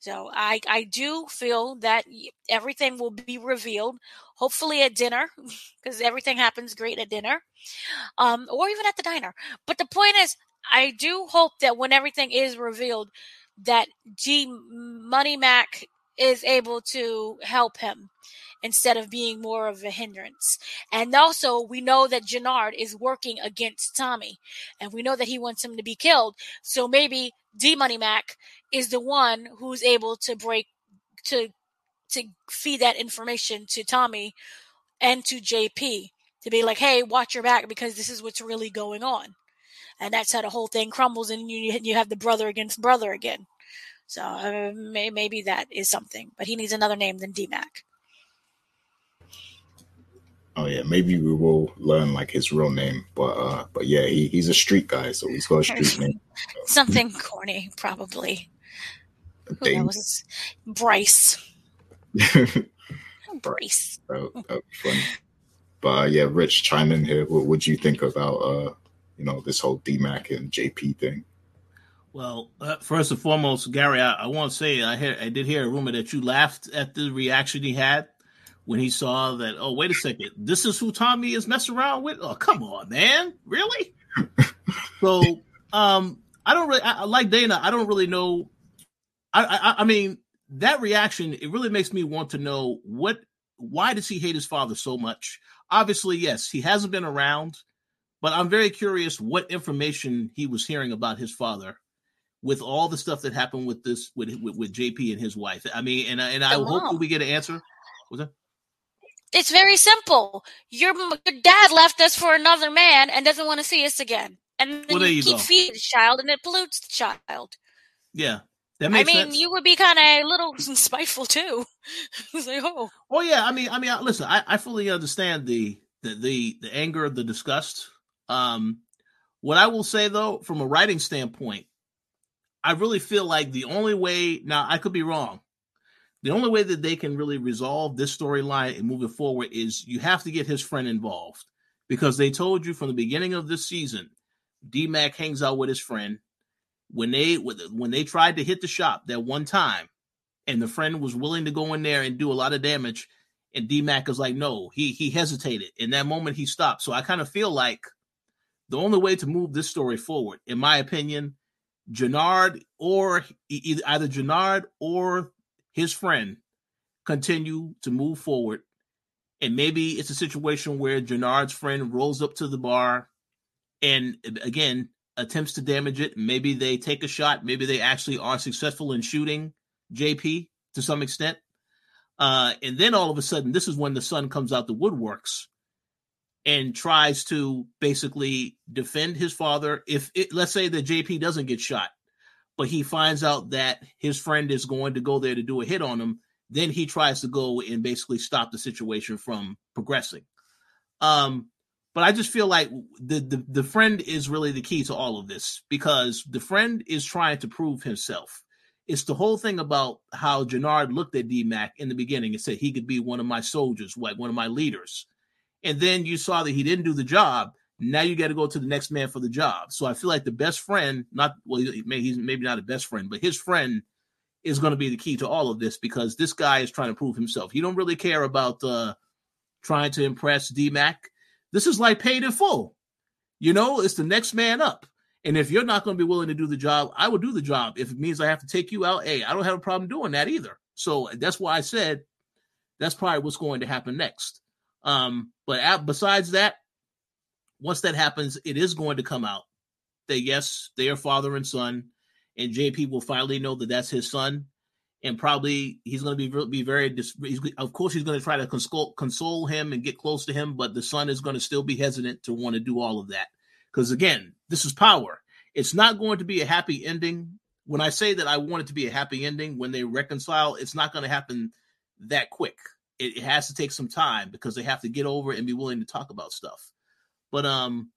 Speaker 3: So I, I do feel that everything will be revealed, hopefully at dinner, because everything happens great at dinner, um, or even at the diner. But the point is, I do hope that when everything is revealed, that D Money Mac is able to help him instead of being more of a hindrance. And also, we know that Jenard is working against Tommy, and we know that he wants him to be killed. So maybe D Money Mac is the one who's able to break to to feed that information to Tommy and to JP to be like, "Hey, watch your back because this is what's really going on." And that's how the whole thing crumbles, and you you have the brother against brother again. So uh, may, maybe that is something, but he needs another name than DMAC.
Speaker 1: Oh yeah, maybe we will learn like his real name, but uh, but yeah, he, he's a street guy, so he's got a street name.
Speaker 3: So. Something corny, probably. Who knows? Bryce. Bryce.
Speaker 1: that, would be funny. But uh, yeah, Rich, chime in here. What would you think about uh, you know, this whole DMAC and JP thing?
Speaker 2: Well, uh, first and foremost, Gary, I, I want to say I hear I did hear a rumor that you laughed at the reaction he had when he saw that. Oh, wait a second, this is who Tommy is messing around with. Oh, come on, man, really? so, um, I don't really I, like Dana. I don't really know I, I, I mean, that reaction it really makes me want to know what why does he hate his father so much? Obviously, yes, he hasn't been around, but I'm very curious what information he was hearing about his father with all the stuff that happened with this with with, with JP and his wife. I mean, and and I hope we get an answer. Was that?
Speaker 3: It's very simple. Your, your dad left us for another man and doesn't want to see us again. And then well, you, you, keep go. feeding the child and it pollutes the child.
Speaker 2: Yeah.
Speaker 3: I mean, sense. you would be kind of a little spiteful too. like, oh.
Speaker 2: oh yeah. I mean, I mean, listen. I, I fully understand the, the the the anger, the disgust. Um, what I will say though, from a writing standpoint, I really feel like the only way. Now, I could be wrong. The only way that they can really resolve this storyline and move it forward is you have to get his friend involved because they told you from the beginning of this season, DMAC hangs out with his friend when they when they tried to hit the shop that one time, and the friend was willing to go in there and do a lot of damage, and DMAC was like, no, he he hesitated. In that moment, he stopped. So I kind of feel like the only way to move this story forward, in my opinion, Jenard or either Jenard or his friend continue to move forward. And maybe it's a situation where Jenard's friend rolls up to the bar and again attempts to damage it. Maybe they take a shot. Maybe they actually are successful in shooting JP to some extent. Uh, and then all of a sudden, this is when the son comes out the woodworks and tries to basically defend his father. If it, let's say that JP doesn't get shot, but he finds out that his friend is going to go there to do a hit on him, then he tries to go and basically stop the situation from progressing. Um, but I just feel like the, the the friend is really the key to all of this because the friend is trying to prove himself. It's the whole thing about how Jenard looked at DMAC in the beginning and said he could be one of my soldiers, like one of my leaders. and then you saw that he didn't do the job. Now you got to go to the next man for the job. So I feel like the best friend, not well, he's maybe not a best friend, but his friend is going to be the key to all of this because this guy is trying to prove himself. He don't really care about uh, trying to impress DMAC. This is like paid in full. You know, it's the next man up. And if you're not going to be willing to do the job, I will do the job. If it means I have to take you out, hey, I don't have a problem doing that either. So that's why I said that's probably what's going to happen next. Um, but at, besides that, once that happens, it is going to come out that yes, they are father and son, and JP will finally know that that's his son, and probably he's going to be be very. of course, he's going to try to console console him and get close to him, but the son is going to still be hesitant to want to do all of that because again, this is power. It's not going to be a happy ending. When I say that I want it to be a happy ending when they reconcile, it's not going to happen that quick. It, it has to take some time because they have to get over and be willing to talk about stuff. But um,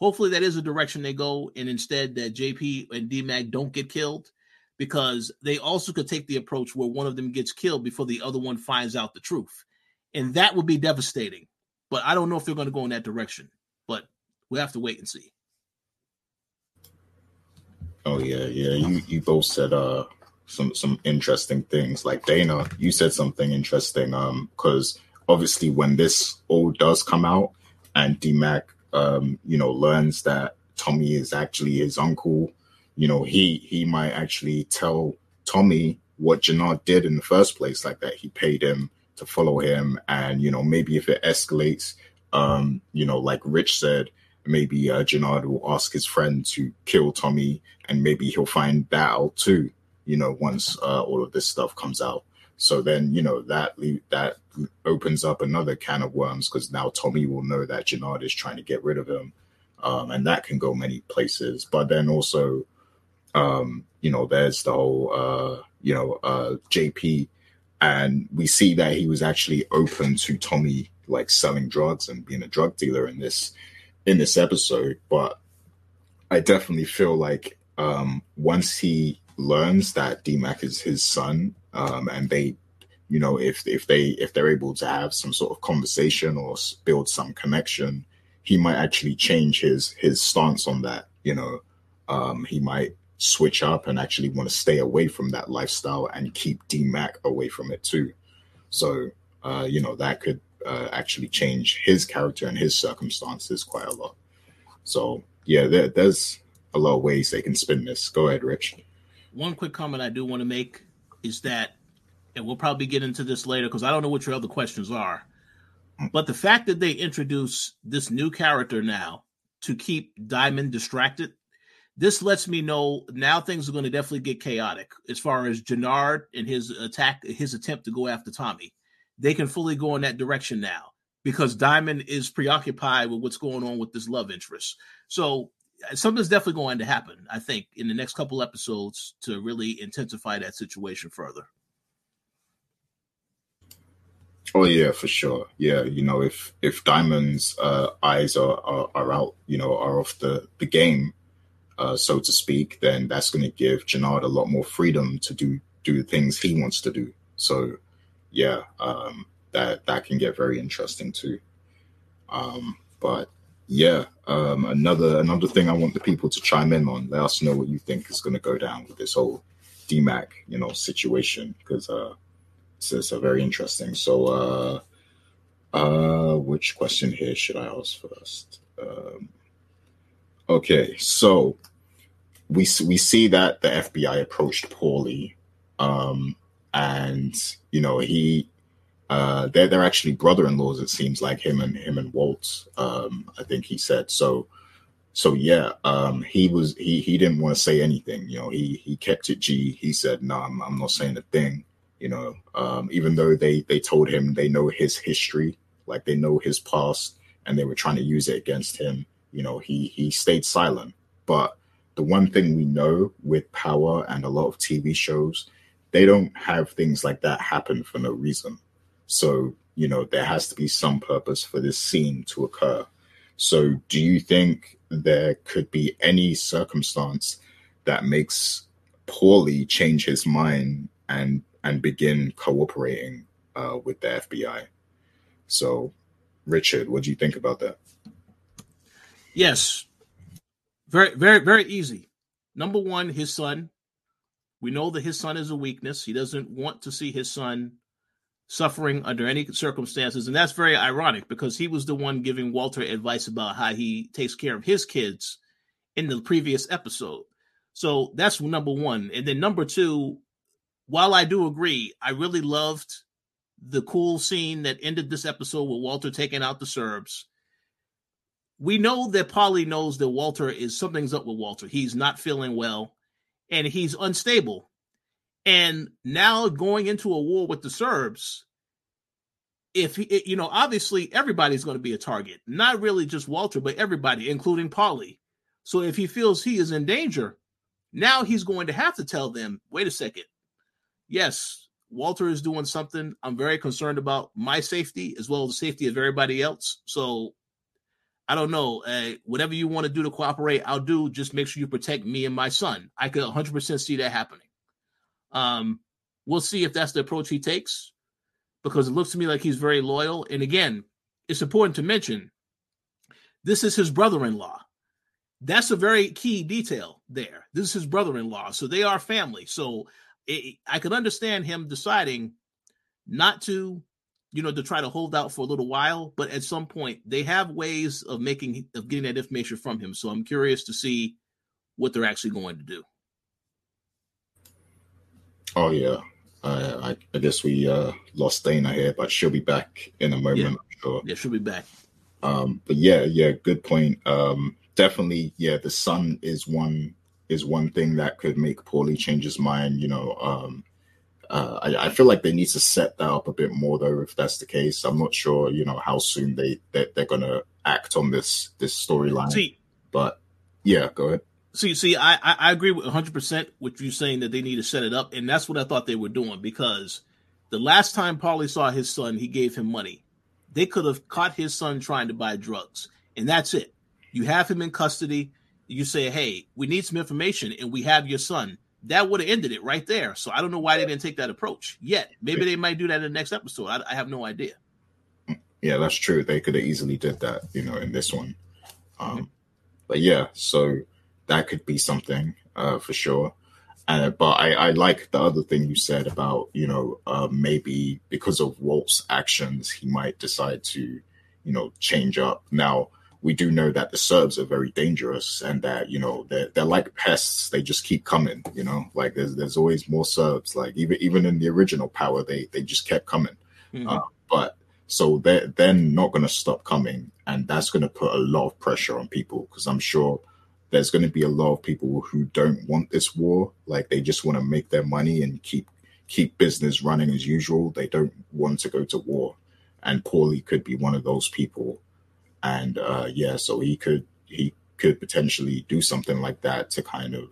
Speaker 2: hopefully that is a direction they go, and instead that JP and DMAC don't get killed, because they also could take the approach where one of them gets killed before the other one finds out the truth, and that would be devastating. But I don't know if they're going to go in that direction. But we have to wait and see.
Speaker 1: Oh yeah, yeah. You you both said uh some some interesting things. Like Dana, you said something interesting. Um, because obviously when this all does come out and DMAC um, you know, learns that Tommy is actually his uncle, you know, he he might actually tell Tommy what Jenard did in the first place, like that he paid him to follow him, and you know, maybe if it escalates, um, you know, like Rich said, maybe uh, Jenard will ask his friend to kill Tommy, and maybe he'll find that out too. You know, once uh, all of this stuff comes out. So then, you know, that that opens up another can of worms because now Tommy will know that Jenard is trying to get rid of him, um, and that can go many places. But then also, um, you know, there's the whole, uh, you know, uh, JP, and we see that he was actually open to Tommy like selling drugs and being a drug dealer in this in this episode, but I definitely feel like um, once he learns that DMAC is his son, um, and they, you know, if if they if they're able to have some sort of conversation or build some connection, he might actually change his his stance on that. You know, um, he might switch up and actually want to stay away from that lifestyle and keep DMAC away from it too. So, uh, you know, that could uh, actually change his character and his circumstances quite a lot. So yeah, there, there's a lot of ways they can spin this. Go ahead, Rich.
Speaker 2: One quick comment I do want to make is that, and we'll probably get into this later because I don't know what your other questions are, but the fact that they introduce this new character now to keep Diamond distracted, this lets me know now things are going to definitely get chaotic as far as Jenard and his attack, his attempt to go after Tommy they can fully go in that direction now because Diamond is preoccupied with what's going on with this love interest. So something's definitely going to happen, I think, in the next couple episodes to really intensify that situation further.
Speaker 1: Oh yeah, for sure. Yeah, you know, if if Diamond's uh, eyes are, are, are out, you know, are off the the game, uh, so to speak, then that's going to give Jenard a lot more freedom to do do the things he wants to do. So yeah, um, that that can get very interesting too. Um, but yeah, um, another another thing I want the people to chime in on. Let us know what you think is going to go down with this whole DMAC, you know, situation because uh, it's, it's, a very interesting. So, uh, uh, which question here should I ask first? Um, okay, so we we see that the FBI approached Paulie um, and you know he uh, they're they're actually brother-in-laws. It seems like him and him and Walt. Um, I think he said so. So yeah, um, he was he he didn't want to say anything. You know, he he kept it G. He said, "No, I'm, I'm not saying a thing." You know, um, even though they they told him they know his history, like they know his past, and they were trying to use it against him. You know, he he stayed silent. But the one thing we know with power and a lot of TV shows they don't have things like that happen for no reason. So, you know, there has to be some purpose for this scene to occur. So, do you think there could be any circumstance that makes Paulie change his mind and and begin cooperating uh, with the FBI? So, Richard, what do you think about that?
Speaker 2: Yes. Very, very, very easy. Number one, his son. We know that his son is a weakness. He doesn't want to see his son suffering under any circumstances. And that's very ironic because he was the one giving Walter advice about how he takes care of his kids in the previous episode. So that's number one. And then number two, while I do agree, I really loved the cool scene that ended this episode with Walter taking out the Serbs we know that Paulie knows that Walter is something's up with Walter. He's not feeling well and he's unstable. And now going into a war with the Serbs, if he, you know, obviously everybody's going to be a target, not really just Walter, but everybody, including Paulie. So if he feels he is in danger, now he's going to have to tell them, wait a second. Yes, Walter is doing something. I'm very concerned about my safety as well as the safety of everybody else. So I don't know. Uh, whatever you want to do to cooperate, I'll do. Just make sure you protect me and my son. I could 100% see that happening. Um, we'll see if that's the approach he takes because it looks to me like he's very loyal. And again, it's important to mention this is his brother in law. That's a very key detail there. This is his brother in law. So they are family. So it, I could understand him deciding not to you know, to try to hold out for a little while, but at some point they have ways of making of getting that information from him. So I'm curious to see what they're actually going to do.
Speaker 1: Oh yeah, I, I guess we uh, lost Dana here, but she'll be back in a moment.
Speaker 2: Yeah,
Speaker 1: sure.
Speaker 2: yeah she'll be back.
Speaker 1: Um, but yeah, yeah, good point. Um, definitely, yeah, the son is one is one thing that could make Paulie change his mind. You know, um, uh, I, I, feel like they need to set that up a bit more, though. If that's the case, I'm not sure. You know how soon they they they're gonna act on this this storyline.
Speaker 2: See,
Speaker 1: but yeah, go ahead.
Speaker 2: See, see, I I agree with 100 percent with you saying that they need to set it up, and that's what I thought they were doing because the last time Paulie saw his son, he gave him money. They could have caught his son trying to buy drugs, and that's it. You have him in custody. You say, "Hey, we need some information, and we have your son." That would have ended it right there. So I don't know why they didn't take that approach yet. Maybe they might do that in the next episode. I, I have no idea.
Speaker 1: Yeah, that's true. They could have easily did that, you know, in this one. Um. But yeah, so that could be something uh, for sure. Uh, but I, I, like the other thing you said about, you know, uh, maybe because of Walt's actions, he might decide to, you know, change up. Now, we do know that the Serbs are very dangerous and that you know they're, they're like pests. They just keep coming. You know, like there's there's always more Serbs. Like even even in the original Power, they they just kept coming. Mm-hmm. Uh, but so they're they're not going to stop coming, and that's going to put a lot of pressure on people because I'm sure there's going to be a lot of people who don't want this war. Like they just want to make their money and keep keep business running as usual. They don't want to go to war, and Paulie could be one of those people and uh, yeah, so he could he could potentially do something like that to kind of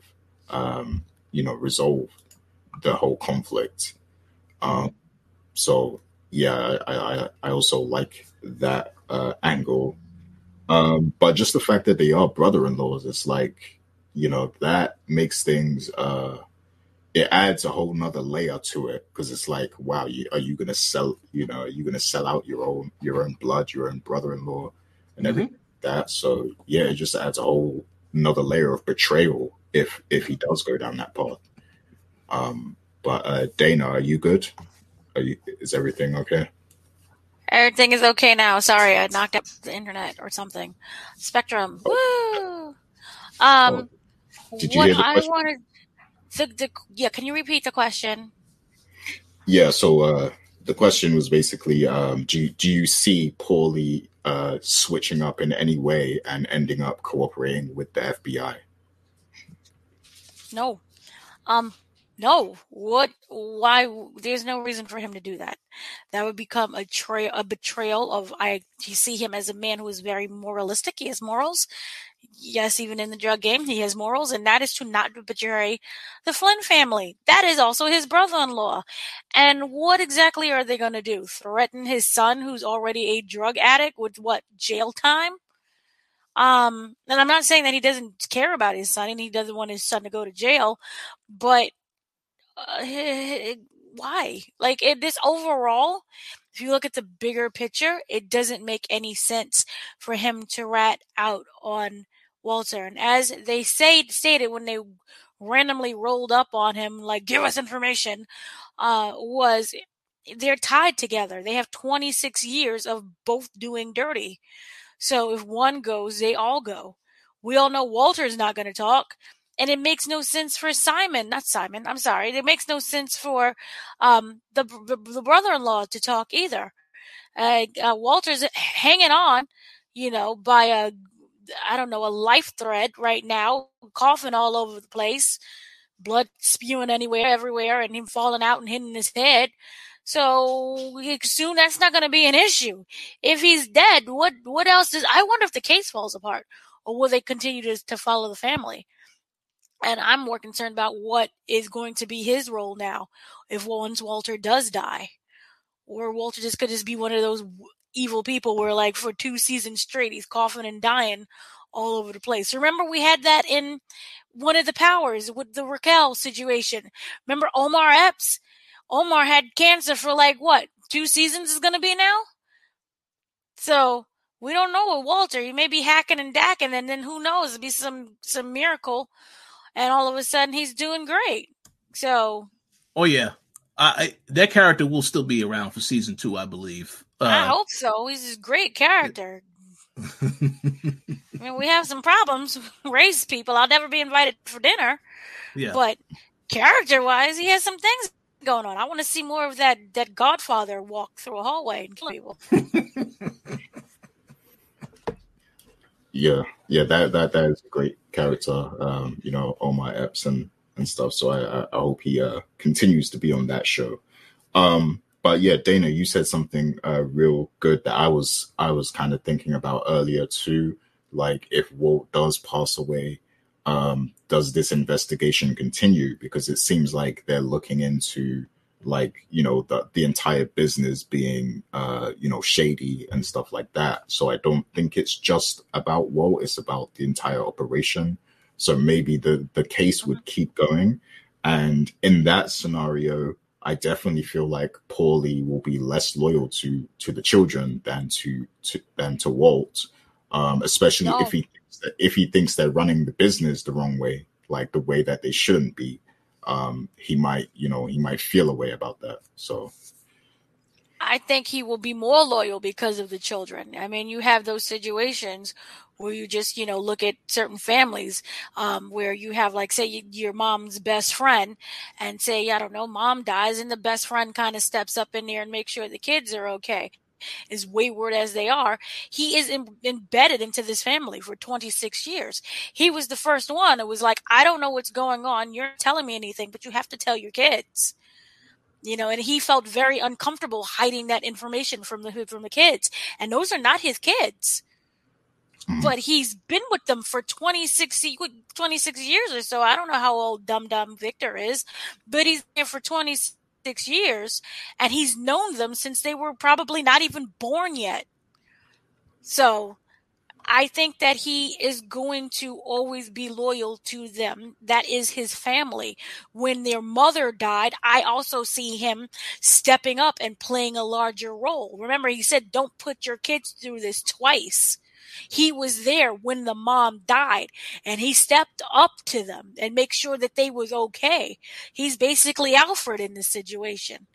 Speaker 1: um, you know resolve the whole conflict. Um, so yeah, I, I, I also like that uh, angle. Um, but just the fact that they are brother-in-laws, it's like you know that makes things uh, it adds a whole nother layer to it because it's like wow you, are you gonna sell you know are you gonna sell out your own your own blood your own brother-in-law and mm-hmm. everything like that. So yeah, it just adds a whole another layer of betrayal if if he does go down that path. Um, but uh, Dana, are you good? Are you, is everything okay?
Speaker 3: Everything is okay now. Sorry, I knocked up the internet or something. Spectrum. Oh. Woo. Um, oh. Did you what I wanted. The, the, yeah, can you repeat the question?
Speaker 1: Yeah, so uh, the question was basically, um, do do you see Paulie uh, switching up in any way and ending up cooperating with the FBI?
Speaker 3: No. Um, no. What? Why? There's no reason for him to do that. That would become a, tra- a betrayal of. I. You see him as a man who is very moralistic. He has morals, yes, even in the drug game, he has morals, and that is to not betray the Flynn family. That is also his brother in law. And what exactly are they going to do? Threaten his son, who's already a drug addict, with what, jail time? Um, and I'm not saying that he doesn't care about his son and he doesn't want his son to go to jail, but uh, why? Like, it, this overall if you look at the bigger picture, it doesn't make any sense for him to rat out on Walter. And as they say stated when they randomly rolled up on him, like give us information, uh, was they're tied together. They have 26 years of both doing dirty. So if one goes, they all go. We all know Walter's not going to talk. And it makes no sense for Simon, not Simon, I'm sorry. It makes no sense for um, the, the, the brother in law to talk either. Uh, uh, Walter's hanging on, you know, by a, I don't know, a life threat right now, coughing all over the place, blood spewing anywhere, everywhere, and him falling out and hitting his head. So soon that's not going to be an issue. If he's dead, what what else does? I wonder if the case falls apart, or will they continue to to follow the family? And I'm more concerned about what is going to be his role now if once Walter does die, or Walter just could just be one of those evil people where like for two seasons straight he's coughing and dying all over the place. Remember we had that in one of the powers with the Raquel situation. Remember Omar Epps? Omar had cancer for like what two seasons is going to be now. So we don't know with Walter. He may be hacking and dacking, and then who knows? It'll be some some miracle, and all of a sudden he's doing great. So.
Speaker 2: Oh yeah, I, that character will still be around for season two, I believe.
Speaker 3: Uh, I hope so. He's a great character. I mean, we have some problems, race people. I'll never be invited for dinner. Yeah. But character wise, he has some things going on. I want to see more of that that Godfather walk through a hallway and kill people.
Speaker 1: yeah, yeah, that that that is a great character. Um, you know, Omar Epps and and stuff. So I I, hope he uh continues to be on that show. Um, but yeah, Dana, you said something uh real good that I was I was kind of thinking about earlier too. Like if Walt does pass away, um, does this investigation continue? Because it seems like they're looking into like you know the the entire business being uh you know shady and stuff like that so i don't think it's just about Walt it's about the entire operation so maybe the the case would keep going and in that scenario i definitely feel like paulie will be less loyal to to the children than to to than to walt um especially no. if he if he thinks they're running the business the wrong way, like the way that they shouldn't be, um, he might, you know, he might feel a way about that. So
Speaker 3: I think he will be more loyal because of the children. I mean, you have those situations where you just, you know, look at certain families um, where you have, like, say, your mom's best friend, and say, I don't know, mom dies, and the best friend kind of steps up in there and makes sure the kids are okay as wayward as they are, he is embedded into this family for 26 years. He was the first one. It was like, I don't know what's going on. You're telling me anything, but you have to tell your kids. You know, and he felt very uncomfortable hiding that information from the from the kids, and those are not his kids. Mm-hmm. But he's been with them for 26, 26 years or so. I don't know how old Dum Dum Victor is, but he's there for 26 years, and he's known them since they were probably not even born yet. So I think that he is going to always be loyal to them. That is his family. When their mother died, I also see him stepping up and playing a larger role. Remember, he said, Don't put your kids through this twice. He was there when the mom died and he stepped up to them and make sure that they was okay. He's basically Alfred in this situation.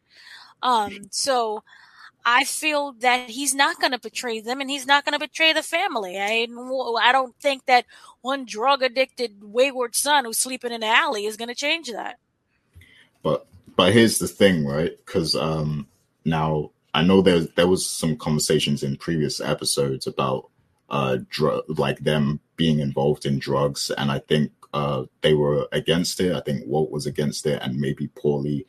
Speaker 3: Um, so I feel that he's not going to betray them and he's not going to betray the family. I, I don't think that one drug addicted wayward son who's sleeping in the alley is going to change that.
Speaker 1: But, but here's the thing, right? Cause, um, now I know there, there was some conversations in previous episodes about uh, drug, like them being involved in drugs, and I think uh, they were against it. I think Walt was against it, and maybe Paulie.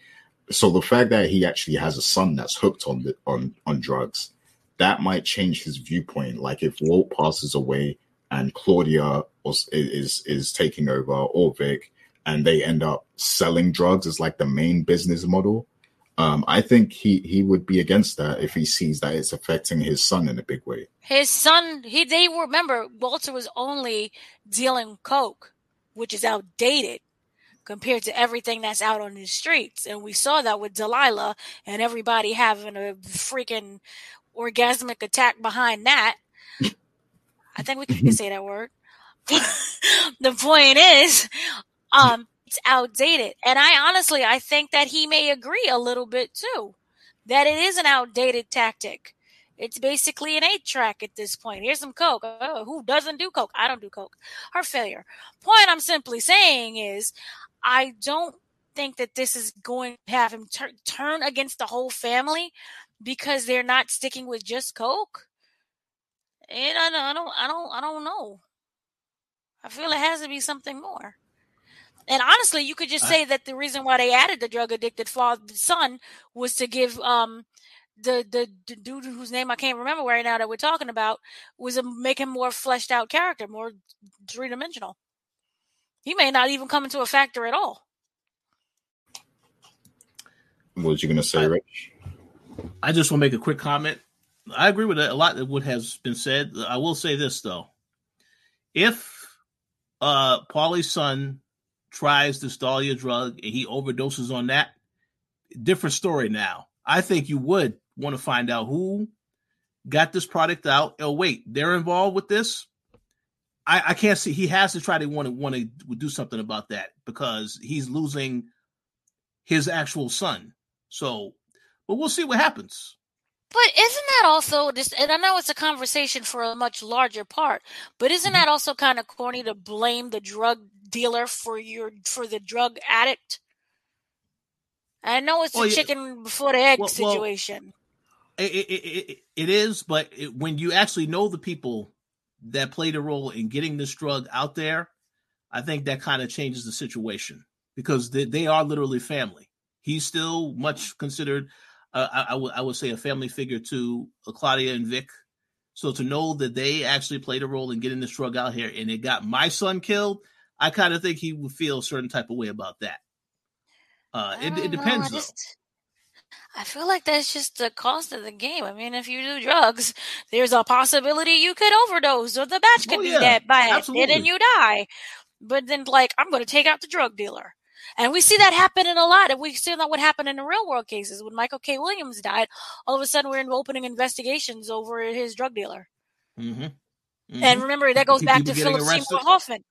Speaker 1: So the fact that he actually has a son that's hooked on the, on on drugs, that might change his viewpoint. Like if Walt passes away and Claudia was, is is taking over, or Vic, and they end up selling drugs as like the main business model, um, I think he he would be against that if he sees that it's affecting his son in a big way.
Speaker 3: His son, he they remember Walter was only dealing coke, which is outdated. Compared to everything that's out on the streets. And we saw that with Delilah and everybody having a freaking orgasmic attack behind that. I think we can say that word. the point is, um, it's outdated. And I honestly, I think that he may agree a little bit too, that it is an outdated tactic. It's basically an eight track at this point. Here's some coke. Oh, who doesn't do coke? I don't do coke. Heart failure. Point I'm simply saying is, I don't think that this is going to have him tur- turn against the whole family because they're not sticking with just coke. And I don't, I don't, I don't, I don't know. I feel it has to be something more. And honestly, you could just say that the reason why they added the drug addicted father son was to give um the, the the dude whose name I can't remember right now that we're talking about was a make him more fleshed out character, more three dimensional. He may not even come into a factor at all.
Speaker 1: What was you gonna say, Rich?
Speaker 2: I just want to make a quick comment. I agree with a lot of what has been said. I will say this though: if uh Paulie's son tries the Stalia drug and he overdoses on that, different story now. I think you would want to find out who got this product out. Oh, wait, they're involved with this. I, I can't see. He has to try to want to want to do something about that because he's losing his actual son. So, but we'll see what happens.
Speaker 3: But isn't that also this? And I know it's a conversation for a much larger part, but isn't mm-hmm. that also kind of corny to blame the drug dealer for your for the drug addict? I know it's well, a chicken before the egg well, situation.
Speaker 2: Well, it, it, it, it is, but when you actually know the people that played a role in getting this drug out there, I think that kind of changes the situation because they, they are literally family. He's still much considered, uh, I, I, w- I would say, a family figure to uh, Claudia and Vic. So to know that they actually played a role in getting this drug out here and it got my son killed, I kind of think he would feel a certain type of way about that. Uh, it, it depends know, just,
Speaker 3: I feel like that's just the cost of the game. I mean, if you do drugs, there's a possibility you could overdose or the batch could oh, yeah, be that bad and then you die. But then, like, I'm going to take out the drug dealer. And we see that happen in a lot. And we see that what happened in the real world cases. When Michael K. Williams died, all of a sudden we're opening investigations over his drug dealer. Mm-hmm. Mm-hmm. And remember, that goes back to Philip Seymour Hoffman.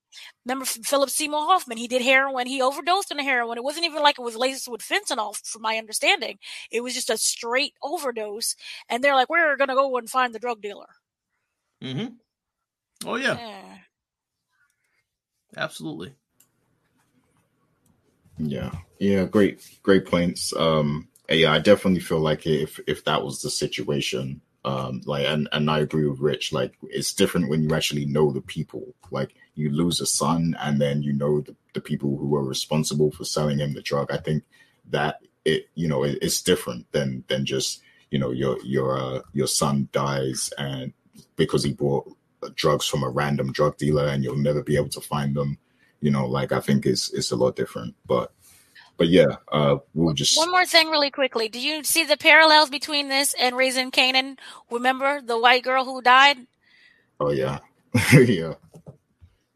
Speaker 3: Remember Philip Seymour Hoffman? He did heroin. He overdosed on heroin. It wasn't even like it was laced with fentanyl, from my understanding. It was just a straight overdose. And they're like, "We're gonna go and find the drug dealer."
Speaker 2: Mm-hmm. Oh yeah. yeah. Absolutely.
Speaker 1: Yeah. Yeah. Great. Great points. Um. Yeah, I definitely feel like if if that was the situation, um like and and i agree with rich like it's different when you actually know the people. Like you lose a son and then you know the, the people who are responsible for selling him the drug. I think that it you know it, it's different than than just you know your your uh, your son dies and because he bought drugs from a random drug dealer and you'll never be able to find them. You know like i think it's it's a lot different but but yeah, uh, we'll just
Speaker 3: one more thing really quickly. Do you see the parallels between this and Raising Kanan? Remember the white girl who died?
Speaker 1: Oh yeah, yeah,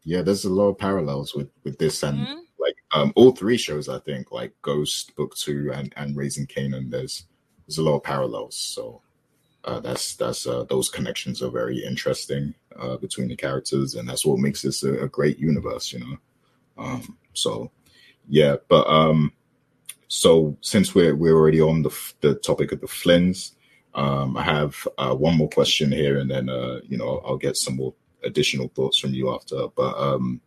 Speaker 1: yeah. There's a lot of parallels with with this and mm-hmm. like um all three shows. I think like Ghost, Book Two, and and Raising Kanan. There's there's a lot of parallels. So uh, that's that's uh, those connections are very interesting uh, between the characters, and that's what makes this a, a great universe. You know, um, so yeah, but um, so since we're we're already on the the topic of the Flynns, um, I have uh, one more question here, and then uh, you know I'll get some more additional thoughts from you after. But um,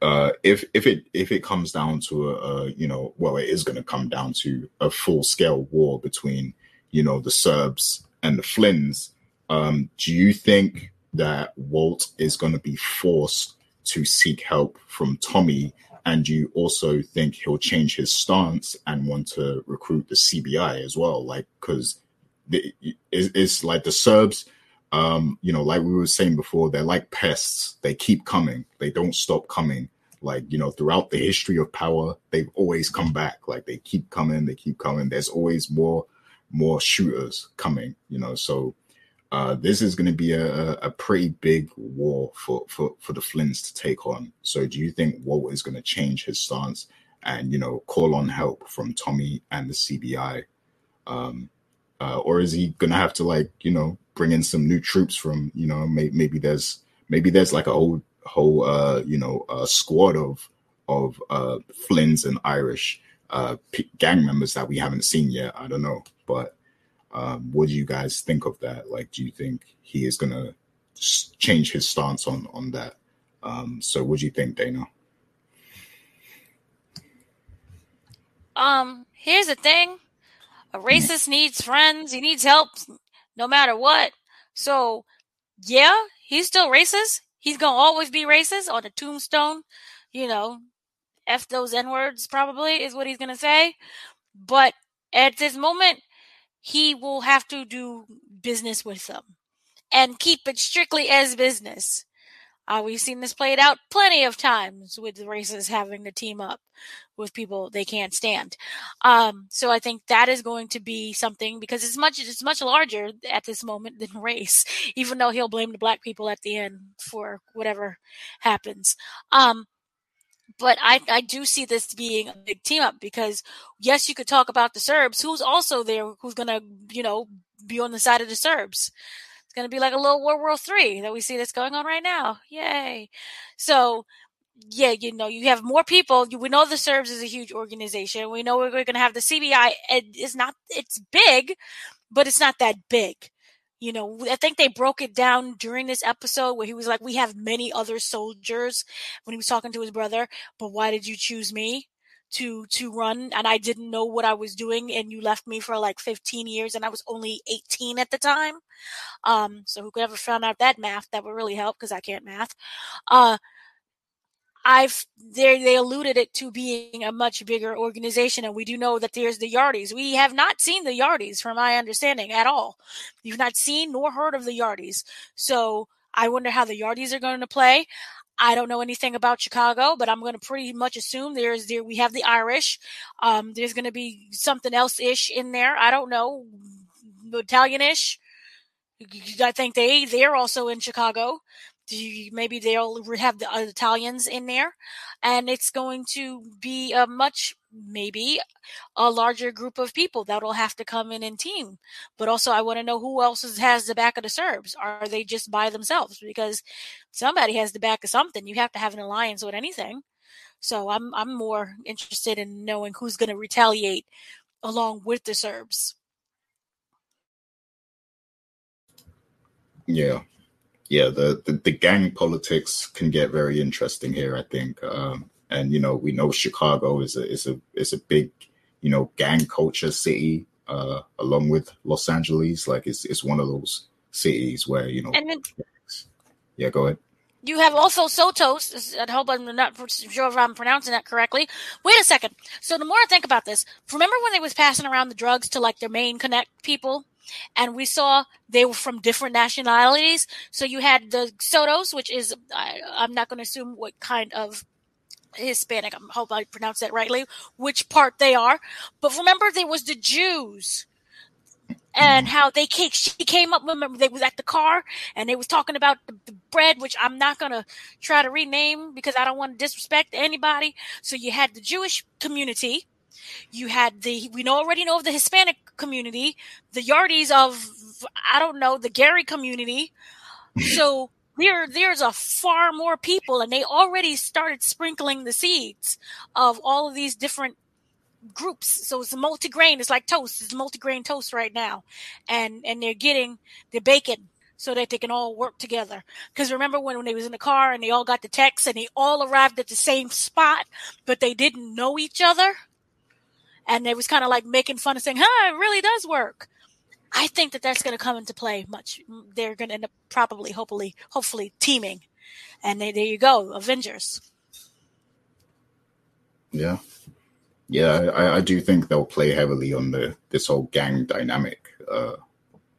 Speaker 1: uh, if if it if it comes down to a, a you know well it is going to come down to a full scale war between you know the Serbs and the Flynns, um, do you think that Walt is going to be forced to seek help from Tommy and you also think he'll change his stance and want to recruit the CBI as well, like because it's, it's like the Serbs, um, you know, like we were saying before, they're like pests. They keep coming. They don't stop coming. Like you know, throughout the history of power, they've always come back. Like they keep coming. They keep coming. There's always more, more shooters coming. You know, so uh, this is going to be a, a pretty big war for, for, for the Flynns to take on. So, do you think Walt is going to change his stance and you know call on help from Tommy and the CBI, um, uh, or is he going to have to like you know bring in some new troops from you know may, maybe there's maybe there's like a whole whole uh, you know squad of of uh, Flynns and Irish uh, gang members that we haven't seen yet. I don't know, but um, what do you guys think of that? Like, do you think he is gonna change his stance on on that? Um, so, what do you think, Dana?
Speaker 3: Um, here's the thing: a racist needs friends. He needs help, no matter what. So, yeah, he's still racist. He's gonna always be racist on the tombstone. You know, f those n words. Probably is what he's gonna say. But at this moment, he will have to do business with them and keep it strictly as business. Uh, we've seen this played out plenty of times with races having to team up with people they can't stand. Um, so I think that is going to be something because it's much it's much larger at this moment than race, even though he'll blame the black people at the end for whatever happens. Um, but I, I do see this being a big team up because yes, you could talk about the Serbs, who's also there, who's gonna, you know, be on the side of the Serbs. It's gonna be like a little World War Three that we see that's going on right now. Yay! So yeah, you know, you have more people. We know the Serbs is a huge organization. We know we're going to have the CBI. It's not, it's big, but it's not that big. You know, I think they broke it down during this episode where he was like, we have many other soldiers when he was talking to his brother, but why did you choose me? to to run and I didn't know what I was doing and you left me for like 15 years and I was only 18 at the time. Um so who could ever found out that math that would really help because I can't math. Uh I've they alluded it to being a much bigger organization, and we do know that there's the Yardies. We have not seen the Yardies, from my understanding, at all. You've not seen nor heard of the Yardies, so I wonder how the Yardies are going to play. I don't know anything about Chicago, but I'm going to pretty much assume there's there we have the Irish. Um, there's going to be something else ish in there. I don't know, Italianish. I think they they're also in Chicago maybe they'll have the uh, Italians in there, and it's going to be a much maybe a larger group of people that will have to come in and team. But also, I want to know who else has the back of the Serbs. Are they just by themselves? Because somebody has the back of something. You have to have an alliance with anything. So I'm I'm more interested in knowing who's going to retaliate along with the Serbs.
Speaker 1: Yeah, yeah, the, the, the gang politics can get very interesting here. I think, um, and you know, we know Chicago is a is a is a big, you know, gang culture city, uh, along with Los Angeles. Like, it's it's one of those cities where you know.
Speaker 3: And then,
Speaker 1: yeah, go ahead.
Speaker 3: You have also Sotos. I hope I'm not sure if I'm pronouncing that correctly. Wait a second. So the more I think about this, remember when they was passing around the drugs to like their main connect people? And we saw they were from different nationalities. So you had the Sotos, which is I, am not going to assume what kind of Hispanic. I hope I pronounced that rightly. Which part they are, but remember there was the Jews. And how they came, she came up. Remember, they was at the car and they was talking about the, the bread, which I'm not gonna try to rename because I don't want to disrespect anybody. So you had the Jewish community, you had the we know already know of the Hispanic community, the Yardies of I don't know the Gary community. So there there's a far more people, and they already started sprinkling the seeds of all of these different groups. So it's a multi-grain. It's like toast. It's multi-grain toast right now, and and they're getting the bacon so that they can all work together. Because remember when, when they was in the car and they all got the text and they all arrived at the same spot, but they didn't know each other and it was kind of like making fun of saying, "Huh, it really does work." I think that that's going to come into play much. They're going to end up probably, hopefully, hopefully teaming, and they, there you go, Avengers.
Speaker 1: Yeah, yeah, I, I, do think they'll play heavily on the this whole gang dynamic, uh,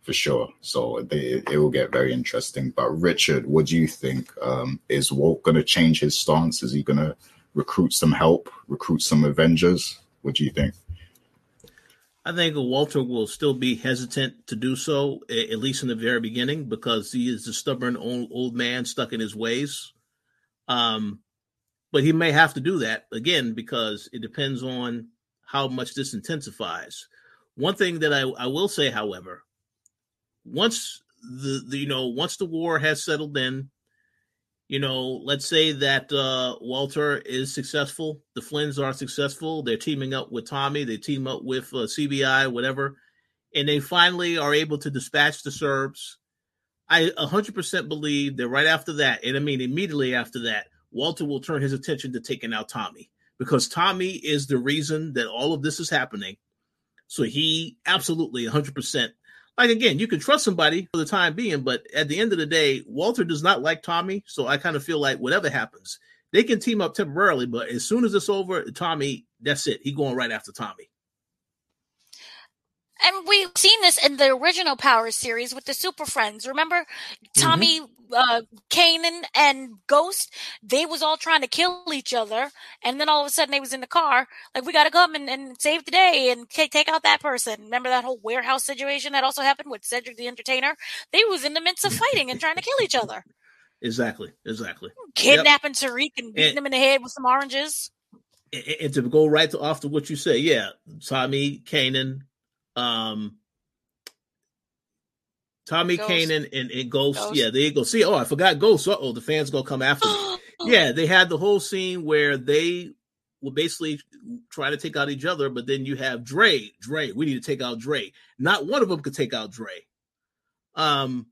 Speaker 1: for sure. So they, it will get very interesting. But Richard, what do you think? Um, is Walt going to change his stance? Is he going to recruit some help, recruit some Avengers? What do you think?
Speaker 2: I think Walter will still be hesitant to do so, at least in the very beginning, because he is a stubborn old, old man stuck in his ways. Um, but he may have to do that again because it depends on how much this intensifies. One thing that I, I will say, however, once the, the you know once the war has settled in, you know, let's say that uh, Walter is successful, the Flynns are successful, they're teaming up with Tommy, they team up with uh, CBI, whatever, and they finally are able to dispatch the Serbs. I 100% believe that right after that, and I mean immediately after that, Walter will turn his attention to taking out Tommy because Tommy is the reason that all of this is happening. So he absolutely 100% like again, you can trust somebody for the time being, but at the end of the day, Walter does not like Tommy. So I kind of feel like whatever happens, they can team up temporarily, but as soon as it's over, Tommy, that's it. He going right after Tommy.
Speaker 3: And we've seen this in the original Power series with the Super Friends. Remember Tommy, mm-hmm. uh, Kanan, and Ghost? They was all trying to kill each other, and then all of a sudden they was in the car. Like we got to come and, and, save the day and take take out that person. Remember that whole warehouse situation that also happened with Cedric the Entertainer? They was in the midst of fighting and trying to kill each other.
Speaker 2: Exactly, exactly.
Speaker 3: Kidnapping yep. Tariq and beating and, him in the head with some oranges.
Speaker 2: And, to go right to, off to what you say, yeah, Tommy, Kanan, um Tommy Ghost. Kanan and, and Ghost. Ghost. Yeah, there you go. See, oh, I forgot Ghost. oh, the fans gonna come after me. yeah, they had the whole scene where they will basically try to take out each other, but then you have Dre. Dre, we need to take out Dre. Not one of them could take out Dre. Um,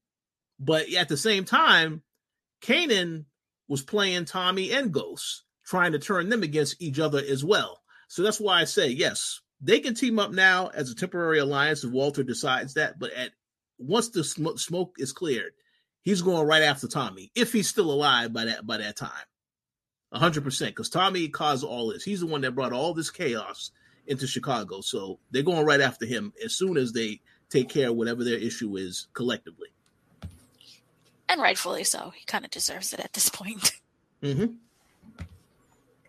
Speaker 2: but at the same time, Kanan was playing Tommy and Ghost, trying to turn them against each other as well. So that's why I say yes, they can team up now as a temporary alliance if Walter decides that. But at once the sm- smoke is cleared, he's going right after Tommy if he's still alive by that by that time. hundred percent, because Tommy caused all this. He's the one that brought all this chaos into Chicago. So they're going right after him as soon as they take care of whatever their issue is collectively.
Speaker 3: And rightfully so. He kind of deserves it at this point.
Speaker 2: Mm-hmm.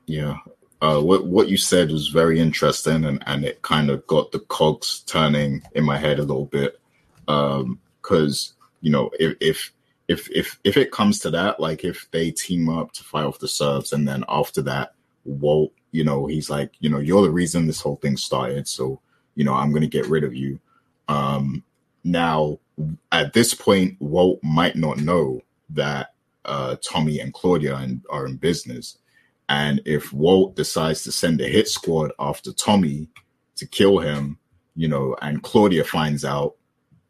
Speaker 1: Yeah, uh, what what you said was very interesting, and and it kind of got the cogs turning in my head a little bit. Because um, you know, if if if if if it comes to that, like if they team up to fight off the Serbs, and then after that, Walt, you know, he's like, you know, you're the reason this whole thing started, so you know, I'm gonna get rid of you. Um, now, at this point, Walt might not know that uh, Tommy and Claudia are in business and if Walt decides to send a hit squad after Tommy to kill him, you know, and Claudia finds out,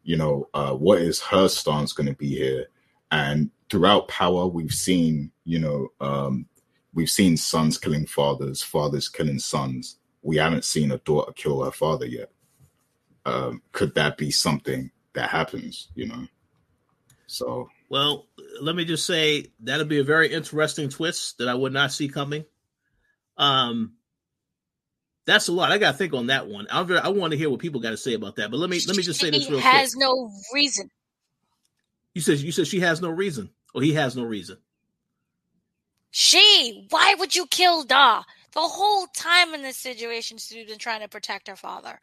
Speaker 1: you know, uh, what is her stance going to be here? And throughout Power, we've seen, you know, um, we've seen sons killing fathers, fathers killing sons. We haven't seen a daughter kill her father yet. Um, could that be something that happens? You know, so
Speaker 2: well, let me just say that'll be a very interesting twist that I would not see coming. Um, that's a lot. I got to think on that one. I, I want to hear what people got to say about that. But let me let me just say this real
Speaker 3: has
Speaker 2: quick.
Speaker 3: no reason.
Speaker 2: You said you said she has no reason, or he has no reason.
Speaker 3: She. Why would you kill Da? The whole time in this situation, she's been trying to protect her father.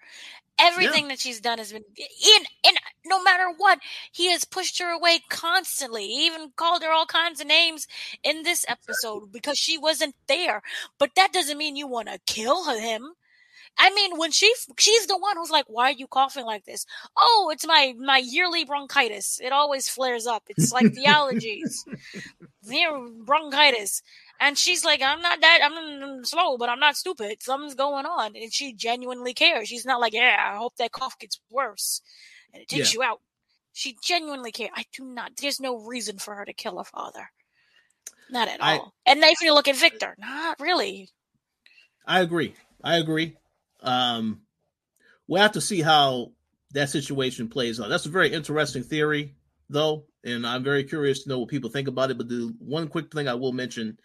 Speaker 3: Everything yeah. that she's done has been in, in no matter what, he has pushed her away constantly. He even called her all kinds of names in this episode because she wasn't there. But that doesn't mean you want to kill him. I mean, when she she's the one who's like, "Why are you coughing like this?" Oh, it's my my yearly bronchitis. It always flares up. It's like the allergies, bronchitis. And she's like, I'm not that, I'm slow, but I'm not stupid. Something's going on. And she genuinely cares. She's not like, yeah, I hope that cough gets worse and it takes yeah. you out. She genuinely cares. I do not, there's no reason for her to kill her father. Not at I, all. And if you look at Victor, not really.
Speaker 2: I agree. I agree. Um, we'll have to see how that situation plays out. That's a very interesting theory, though, and I'm very curious to know what people think about it. But the one quick thing I will mention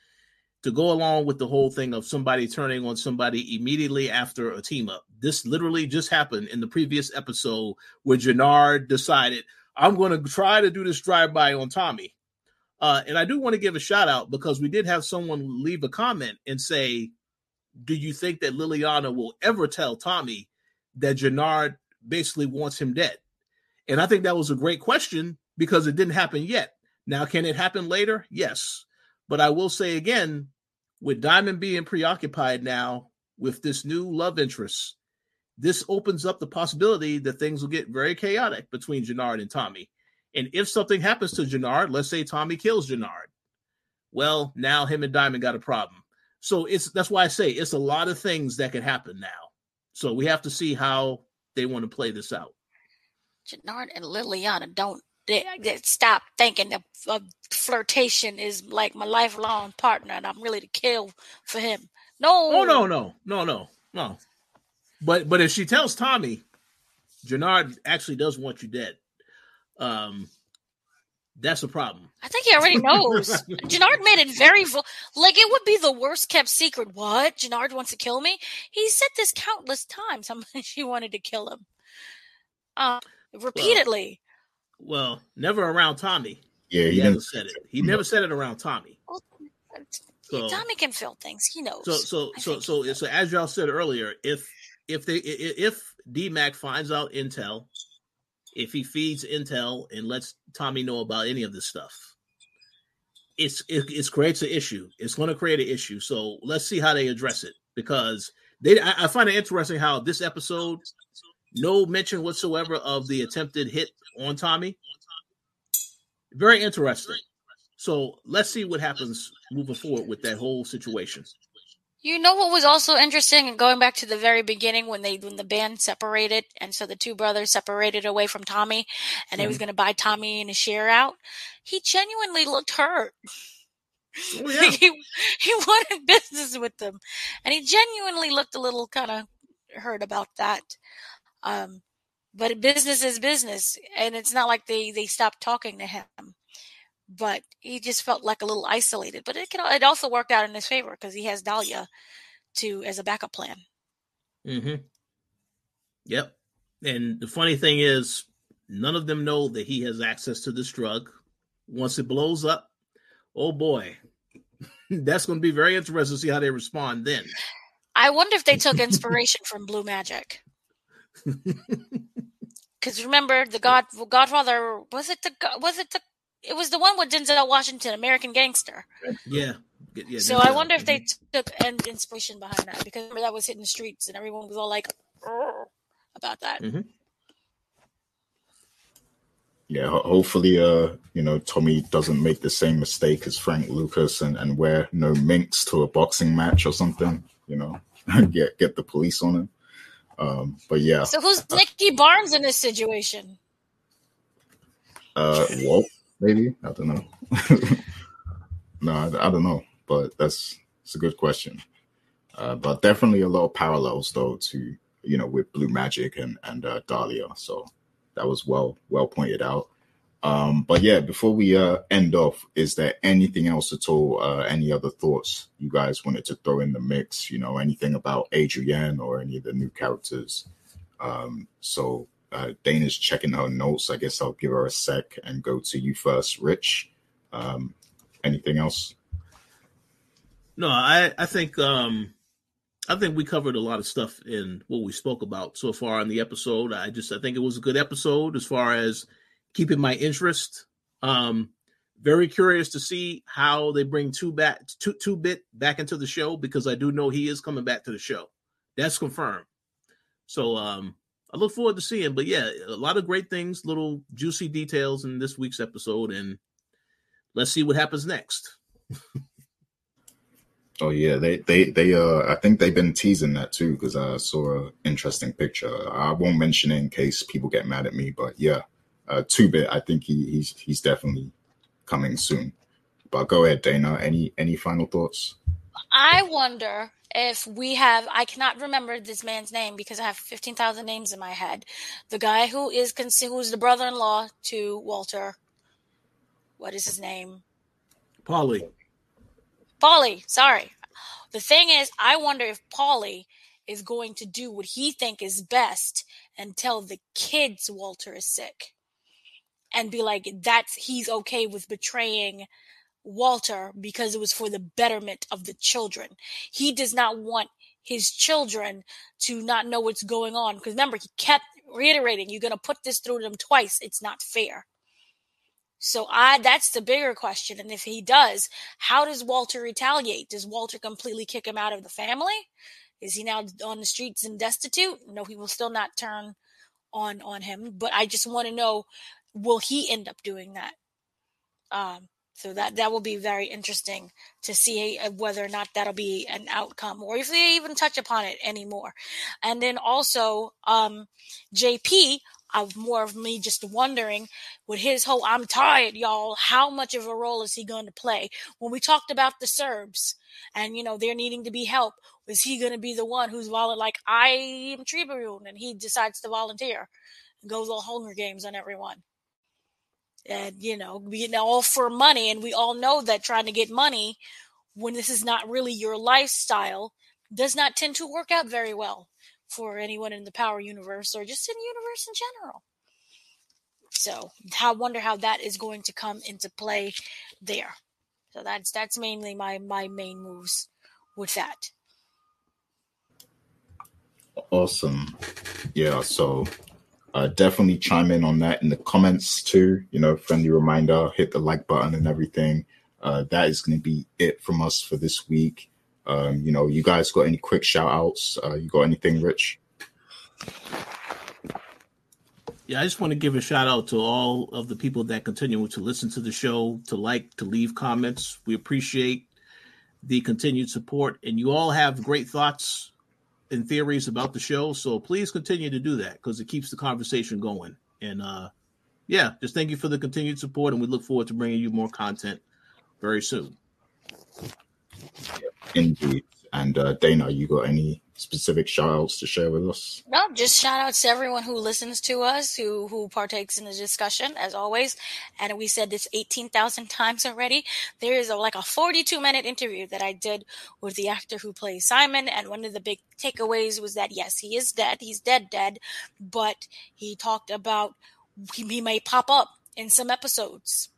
Speaker 2: to go along with the whole thing of somebody turning on somebody immediately after a team up. This literally just happened in the previous episode where Jenard decided, I'm going to try to do this drive by on Tommy. Uh, and I do want to give a shout out because we did have someone leave a comment and say, Do you think that Liliana will ever tell Tommy that Jenard basically wants him dead? And I think that was a great question because it didn't happen yet. Now, can it happen later? Yes. But I will say again, with Diamond being preoccupied now with this new love interest, this opens up the possibility that things will get very chaotic between Jenard and Tommy. And if something happens to Jenard, let's say Tommy kills Jenard, well, now him and Diamond got a problem. So it's that's why I say it's a lot of things that can happen now. So we have to see how they want to play this out.
Speaker 3: Jenard and Liliana don't they, they stop thinking that uh, flirtation is like my lifelong partner and I'm really to kill for him. No.
Speaker 2: Oh no, no, no, no, no. But but if she tells Tommy, Jenard actually does want you dead. Um, that's a problem.
Speaker 3: I think he already knows. Jenard made it very vo- like it would be the worst kept secret. What? Jenard wants to kill me? He said this countless times. How much she wanted to kill him. Uh, repeatedly.
Speaker 2: Well, well, never around Tommy.
Speaker 1: Yeah,
Speaker 2: he,
Speaker 1: he
Speaker 2: never said it. He never said it around Tommy.
Speaker 3: Well,
Speaker 2: So-
Speaker 3: Tommy can feel things. He knows.
Speaker 2: So so
Speaker 3: I
Speaker 2: so so so as y'all said earlier, if if they i- i- if DMAC finds out intel, if he feeds intel and lets Tommy know about any of this stuff, it's it, it creates an issue. It's going to create an issue. So let's see how they address it because they I, I find it interesting how this episode no mention whatsoever of the attempted hit on Tommy. Very interesting. So let's see what happens moving forward with that whole situation.
Speaker 3: You know what was also interesting, and going back to the very beginning when they when the band separated, and so the two brothers separated away from Tommy, and they was mm-hmm. going to buy Tommy and his share out. He genuinely looked hurt.
Speaker 2: Oh, yeah.
Speaker 3: he he wanted business with them, and he genuinely looked a little kind of hurt about that. Um, but business is business, and it's not like they they stopped talking to him. But he just felt like a little isolated. But it can it also worked out in his favor because he has Dahlia to as a backup plan.
Speaker 2: Mm-hmm. Yep. And the funny thing is, none of them know that he has access to this drug. Once it blows up, oh boy, that's going to be very interesting to see how they respond then.
Speaker 3: I wonder if they took inspiration from Blue Magic. Because remember, the God Godfather was it the was it the it was the one with Denzel Washington, American Gangster.
Speaker 2: Yeah. yeah
Speaker 3: So I wonder if they took an inspiration behind that because remember that was hitting the streets and everyone was all like about that.
Speaker 2: Mhm.
Speaker 1: Yeah, hopefully, uh, you know, Tommy doesn't make the same mistake as Frank Lucas and, and wear no minks to a boxing match or something. You know, get get the police on him. Um, but yeah,
Speaker 3: So who's Nicky Barnes in this situation?
Speaker 1: uh, Walt maybe I don't know. no, I, I don't know, but that's it's a good question. Uh, but definitely a lot of parallels though to you know with Blue Magic and and uh, Dahlia. So that was well well pointed out. Um, but yeah, before we uh, end off, is there anything else at all? Uh, any other thoughts you guys wanted to throw in the mix? You know, anything about Adrienne or any of the new characters? Um, so uh, Dana's checking her notes. I guess I'll give her a sec and go to you first, Rich. Um, anything else?
Speaker 2: No, I I think um I think we covered a lot of stuff in what we spoke about so far in the episode. I just I think it was a good episode as far as keeping my interest. Um very curious to see how they bring two back two two bit back into the show because I do know he is coming back to the show. That's confirmed. So um I look forward to seeing. But yeah, a lot of great things, little juicy details in this week's episode, and let's see what happens next.
Speaker 1: Oh yeah, they they they uh I think they've been teasing that too because I saw an interesting picture. I won't mention it in case people get mad at me, but yeah, uh two bit. I think he he's he's definitely coming soon. But go ahead, Dana. Any any final thoughts?
Speaker 3: I wonder if we have I cannot remember this man's name because I have 15,000 names in my head. The guy who is who's the brother-in-law to Walter. What is his name?
Speaker 2: Polly.
Speaker 3: Paulie, sorry. The thing is, I wonder if Paulie is going to do what he think is best and tell the kids Walter is sick. And be like, that's he's okay with betraying Walter because it was for the betterment of the children. He does not want his children to not know what's going on. Because remember, he kept reiterating, "You're going to put this through them twice. It's not fair." So I that's the bigger question. And if he does, how does Walter retaliate? Does Walter completely kick him out of the family? Is he now on the streets and destitute? No, he will still not turn on on him. But I just want to know, will he end up doing that? Um, so that that will be very interesting to see uh, whether or not that'll be an outcome, or if they even touch upon it anymore. And then also, um, JP of more of me just wondering with his whole I'm tired, y'all, how much of a role is he going to play? When we talked about the Serbs and you know they're needing to be help, is he going to be the one who's volunteer like I am Tribune and he decides to volunteer and goes all Hunger Games on everyone? And you know, being all for money, and we all know that trying to get money when this is not really your lifestyle does not tend to work out very well for anyone in the power universe or just in the universe in general. So I wonder how that is going to come into play there. So that's that's mainly my my main moves with that.
Speaker 1: Awesome. Yeah, so uh, definitely chime in on that in the comments too. You know, friendly reminder, hit the like button and everything. Uh, that is going to be it from us for this week. Um, you know, you guys got any quick shout outs? Uh, you got anything, Rich?
Speaker 2: Yeah, I just want to give a shout out to all of the people that continue to listen to the show, to like, to leave comments. We appreciate the continued support, and you all have great thoughts and theories about the show. So please continue to do that because it keeps the conversation going. And uh, yeah, just thank you for the continued support, and we look forward to bringing you more content very soon.
Speaker 1: Indeed. And uh, Dana, you got any specific shout outs to share with us?
Speaker 3: No, just shout outs to everyone who listens to us, who who partakes in the discussion, as always. And we said this 18,000 times already. There is a, like a 42 minute interview that I did with the actor who plays Simon. And one of the big takeaways was that, yes, he is dead. He's dead, dead. But he talked about he, he may pop up in some episodes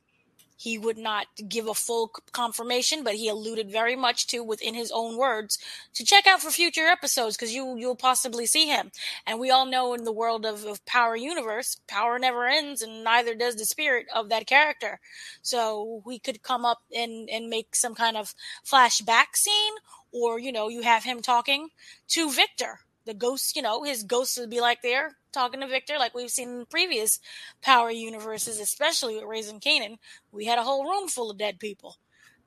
Speaker 3: he would not give a full confirmation, but he alluded very much to, within his own words, to check out for future episodes because you you'll possibly see him. And we all know in the world of, of Power Universe, power never ends, and neither does the spirit of that character. So we could come up and and make some kind of flashback scene, or you know, you have him talking to Victor the ghost, you know, his ghost would be like there talking to Victor, like we've seen in previous Power universes, especially with Raising Kanan, We had a whole room full of dead people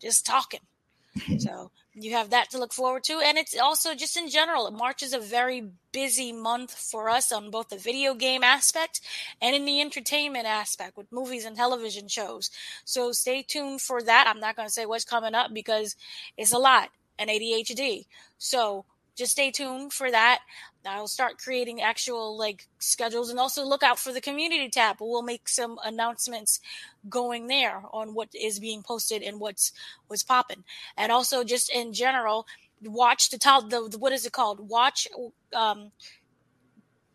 Speaker 3: just talking. so you have that to look forward to. And it's also just in general, March is a very busy month for us on both the video game aspect and in the entertainment aspect with movies and television shows. So stay tuned for that. I'm not going to say what's coming up because it's a lot and ADHD. So just stay tuned for that. I'll start creating actual like schedules and also look out for the community tab. We'll make some announcements going there on what is being posted and what's what's popping. And also just in general, watch the top the, the what is it called? Watch um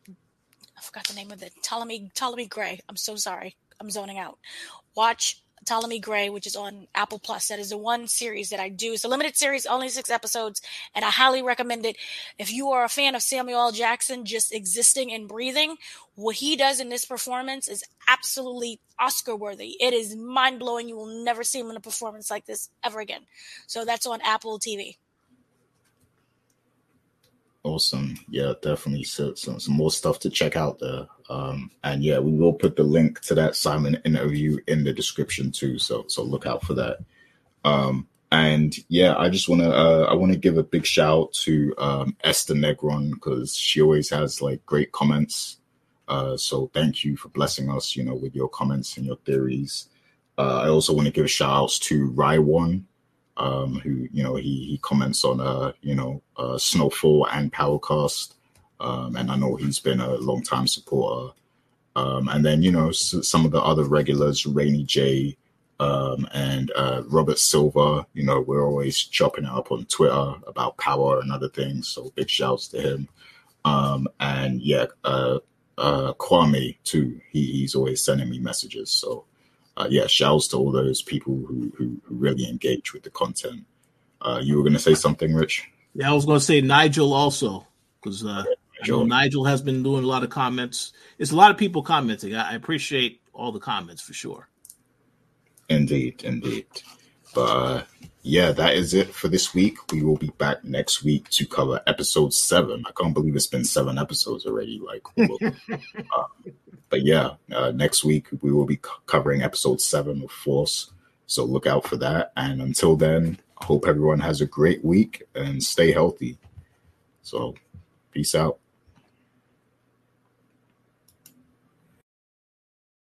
Speaker 3: I forgot the name of it. Ptolemy Ptolemy Grey. I'm so sorry. I'm zoning out. Watch Ptolemy Grey, which is on Apple Plus. That is the one series that I do. It's a limited series, only six episodes, and I highly recommend it. If you are a fan of Samuel L. Jackson just existing and breathing, what he does in this performance is absolutely Oscar worthy. It is mind blowing. You will never see him in a performance like this ever again. So that's on Apple TV.
Speaker 1: Awesome. Yeah, definitely some, some, some more stuff to check out there. Um, and yeah, we will put the link to that Simon interview in the description too. So so look out for that. Um, and yeah, I just want to uh, I want to give a big shout to um, Esther Negron because she always has like great comments. Uh, so thank you for blessing us, you know, with your comments and your theories. Uh, I also want to give a shout outs to Raiwan um, who you know he he comments on uh you know uh, Snowfall and Powercast, um, and I know he's been a long time supporter. Um, and then you know some of the other regulars, Rainy J, um, and uh, Robert Silver. You know we're always chopping it up on Twitter about power and other things. So big shouts to him. Um, and yeah, uh, uh, Kwame too. He, he's always sending me messages. So uh, yeah, shouts to all those people who, who, who really engage with the content. Uh, you were going to say something, Rich?
Speaker 2: Yeah, I was going to say Nigel also because uh, know Nigel has been doing a lot of comments. It's a lot of people commenting. I, I appreciate all the comments for sure.
Speaker 1: Indeed, indeed. But uh, yeah, that is it for this week. We will be back next week to cover episode seven. I can't believe it's been seven episodes already. Like, uh, but yeah, uh, next week we will be covering episode seven of Force. So look out for that. And until then, hope everyone has a great week and stay healthy. So, peace out.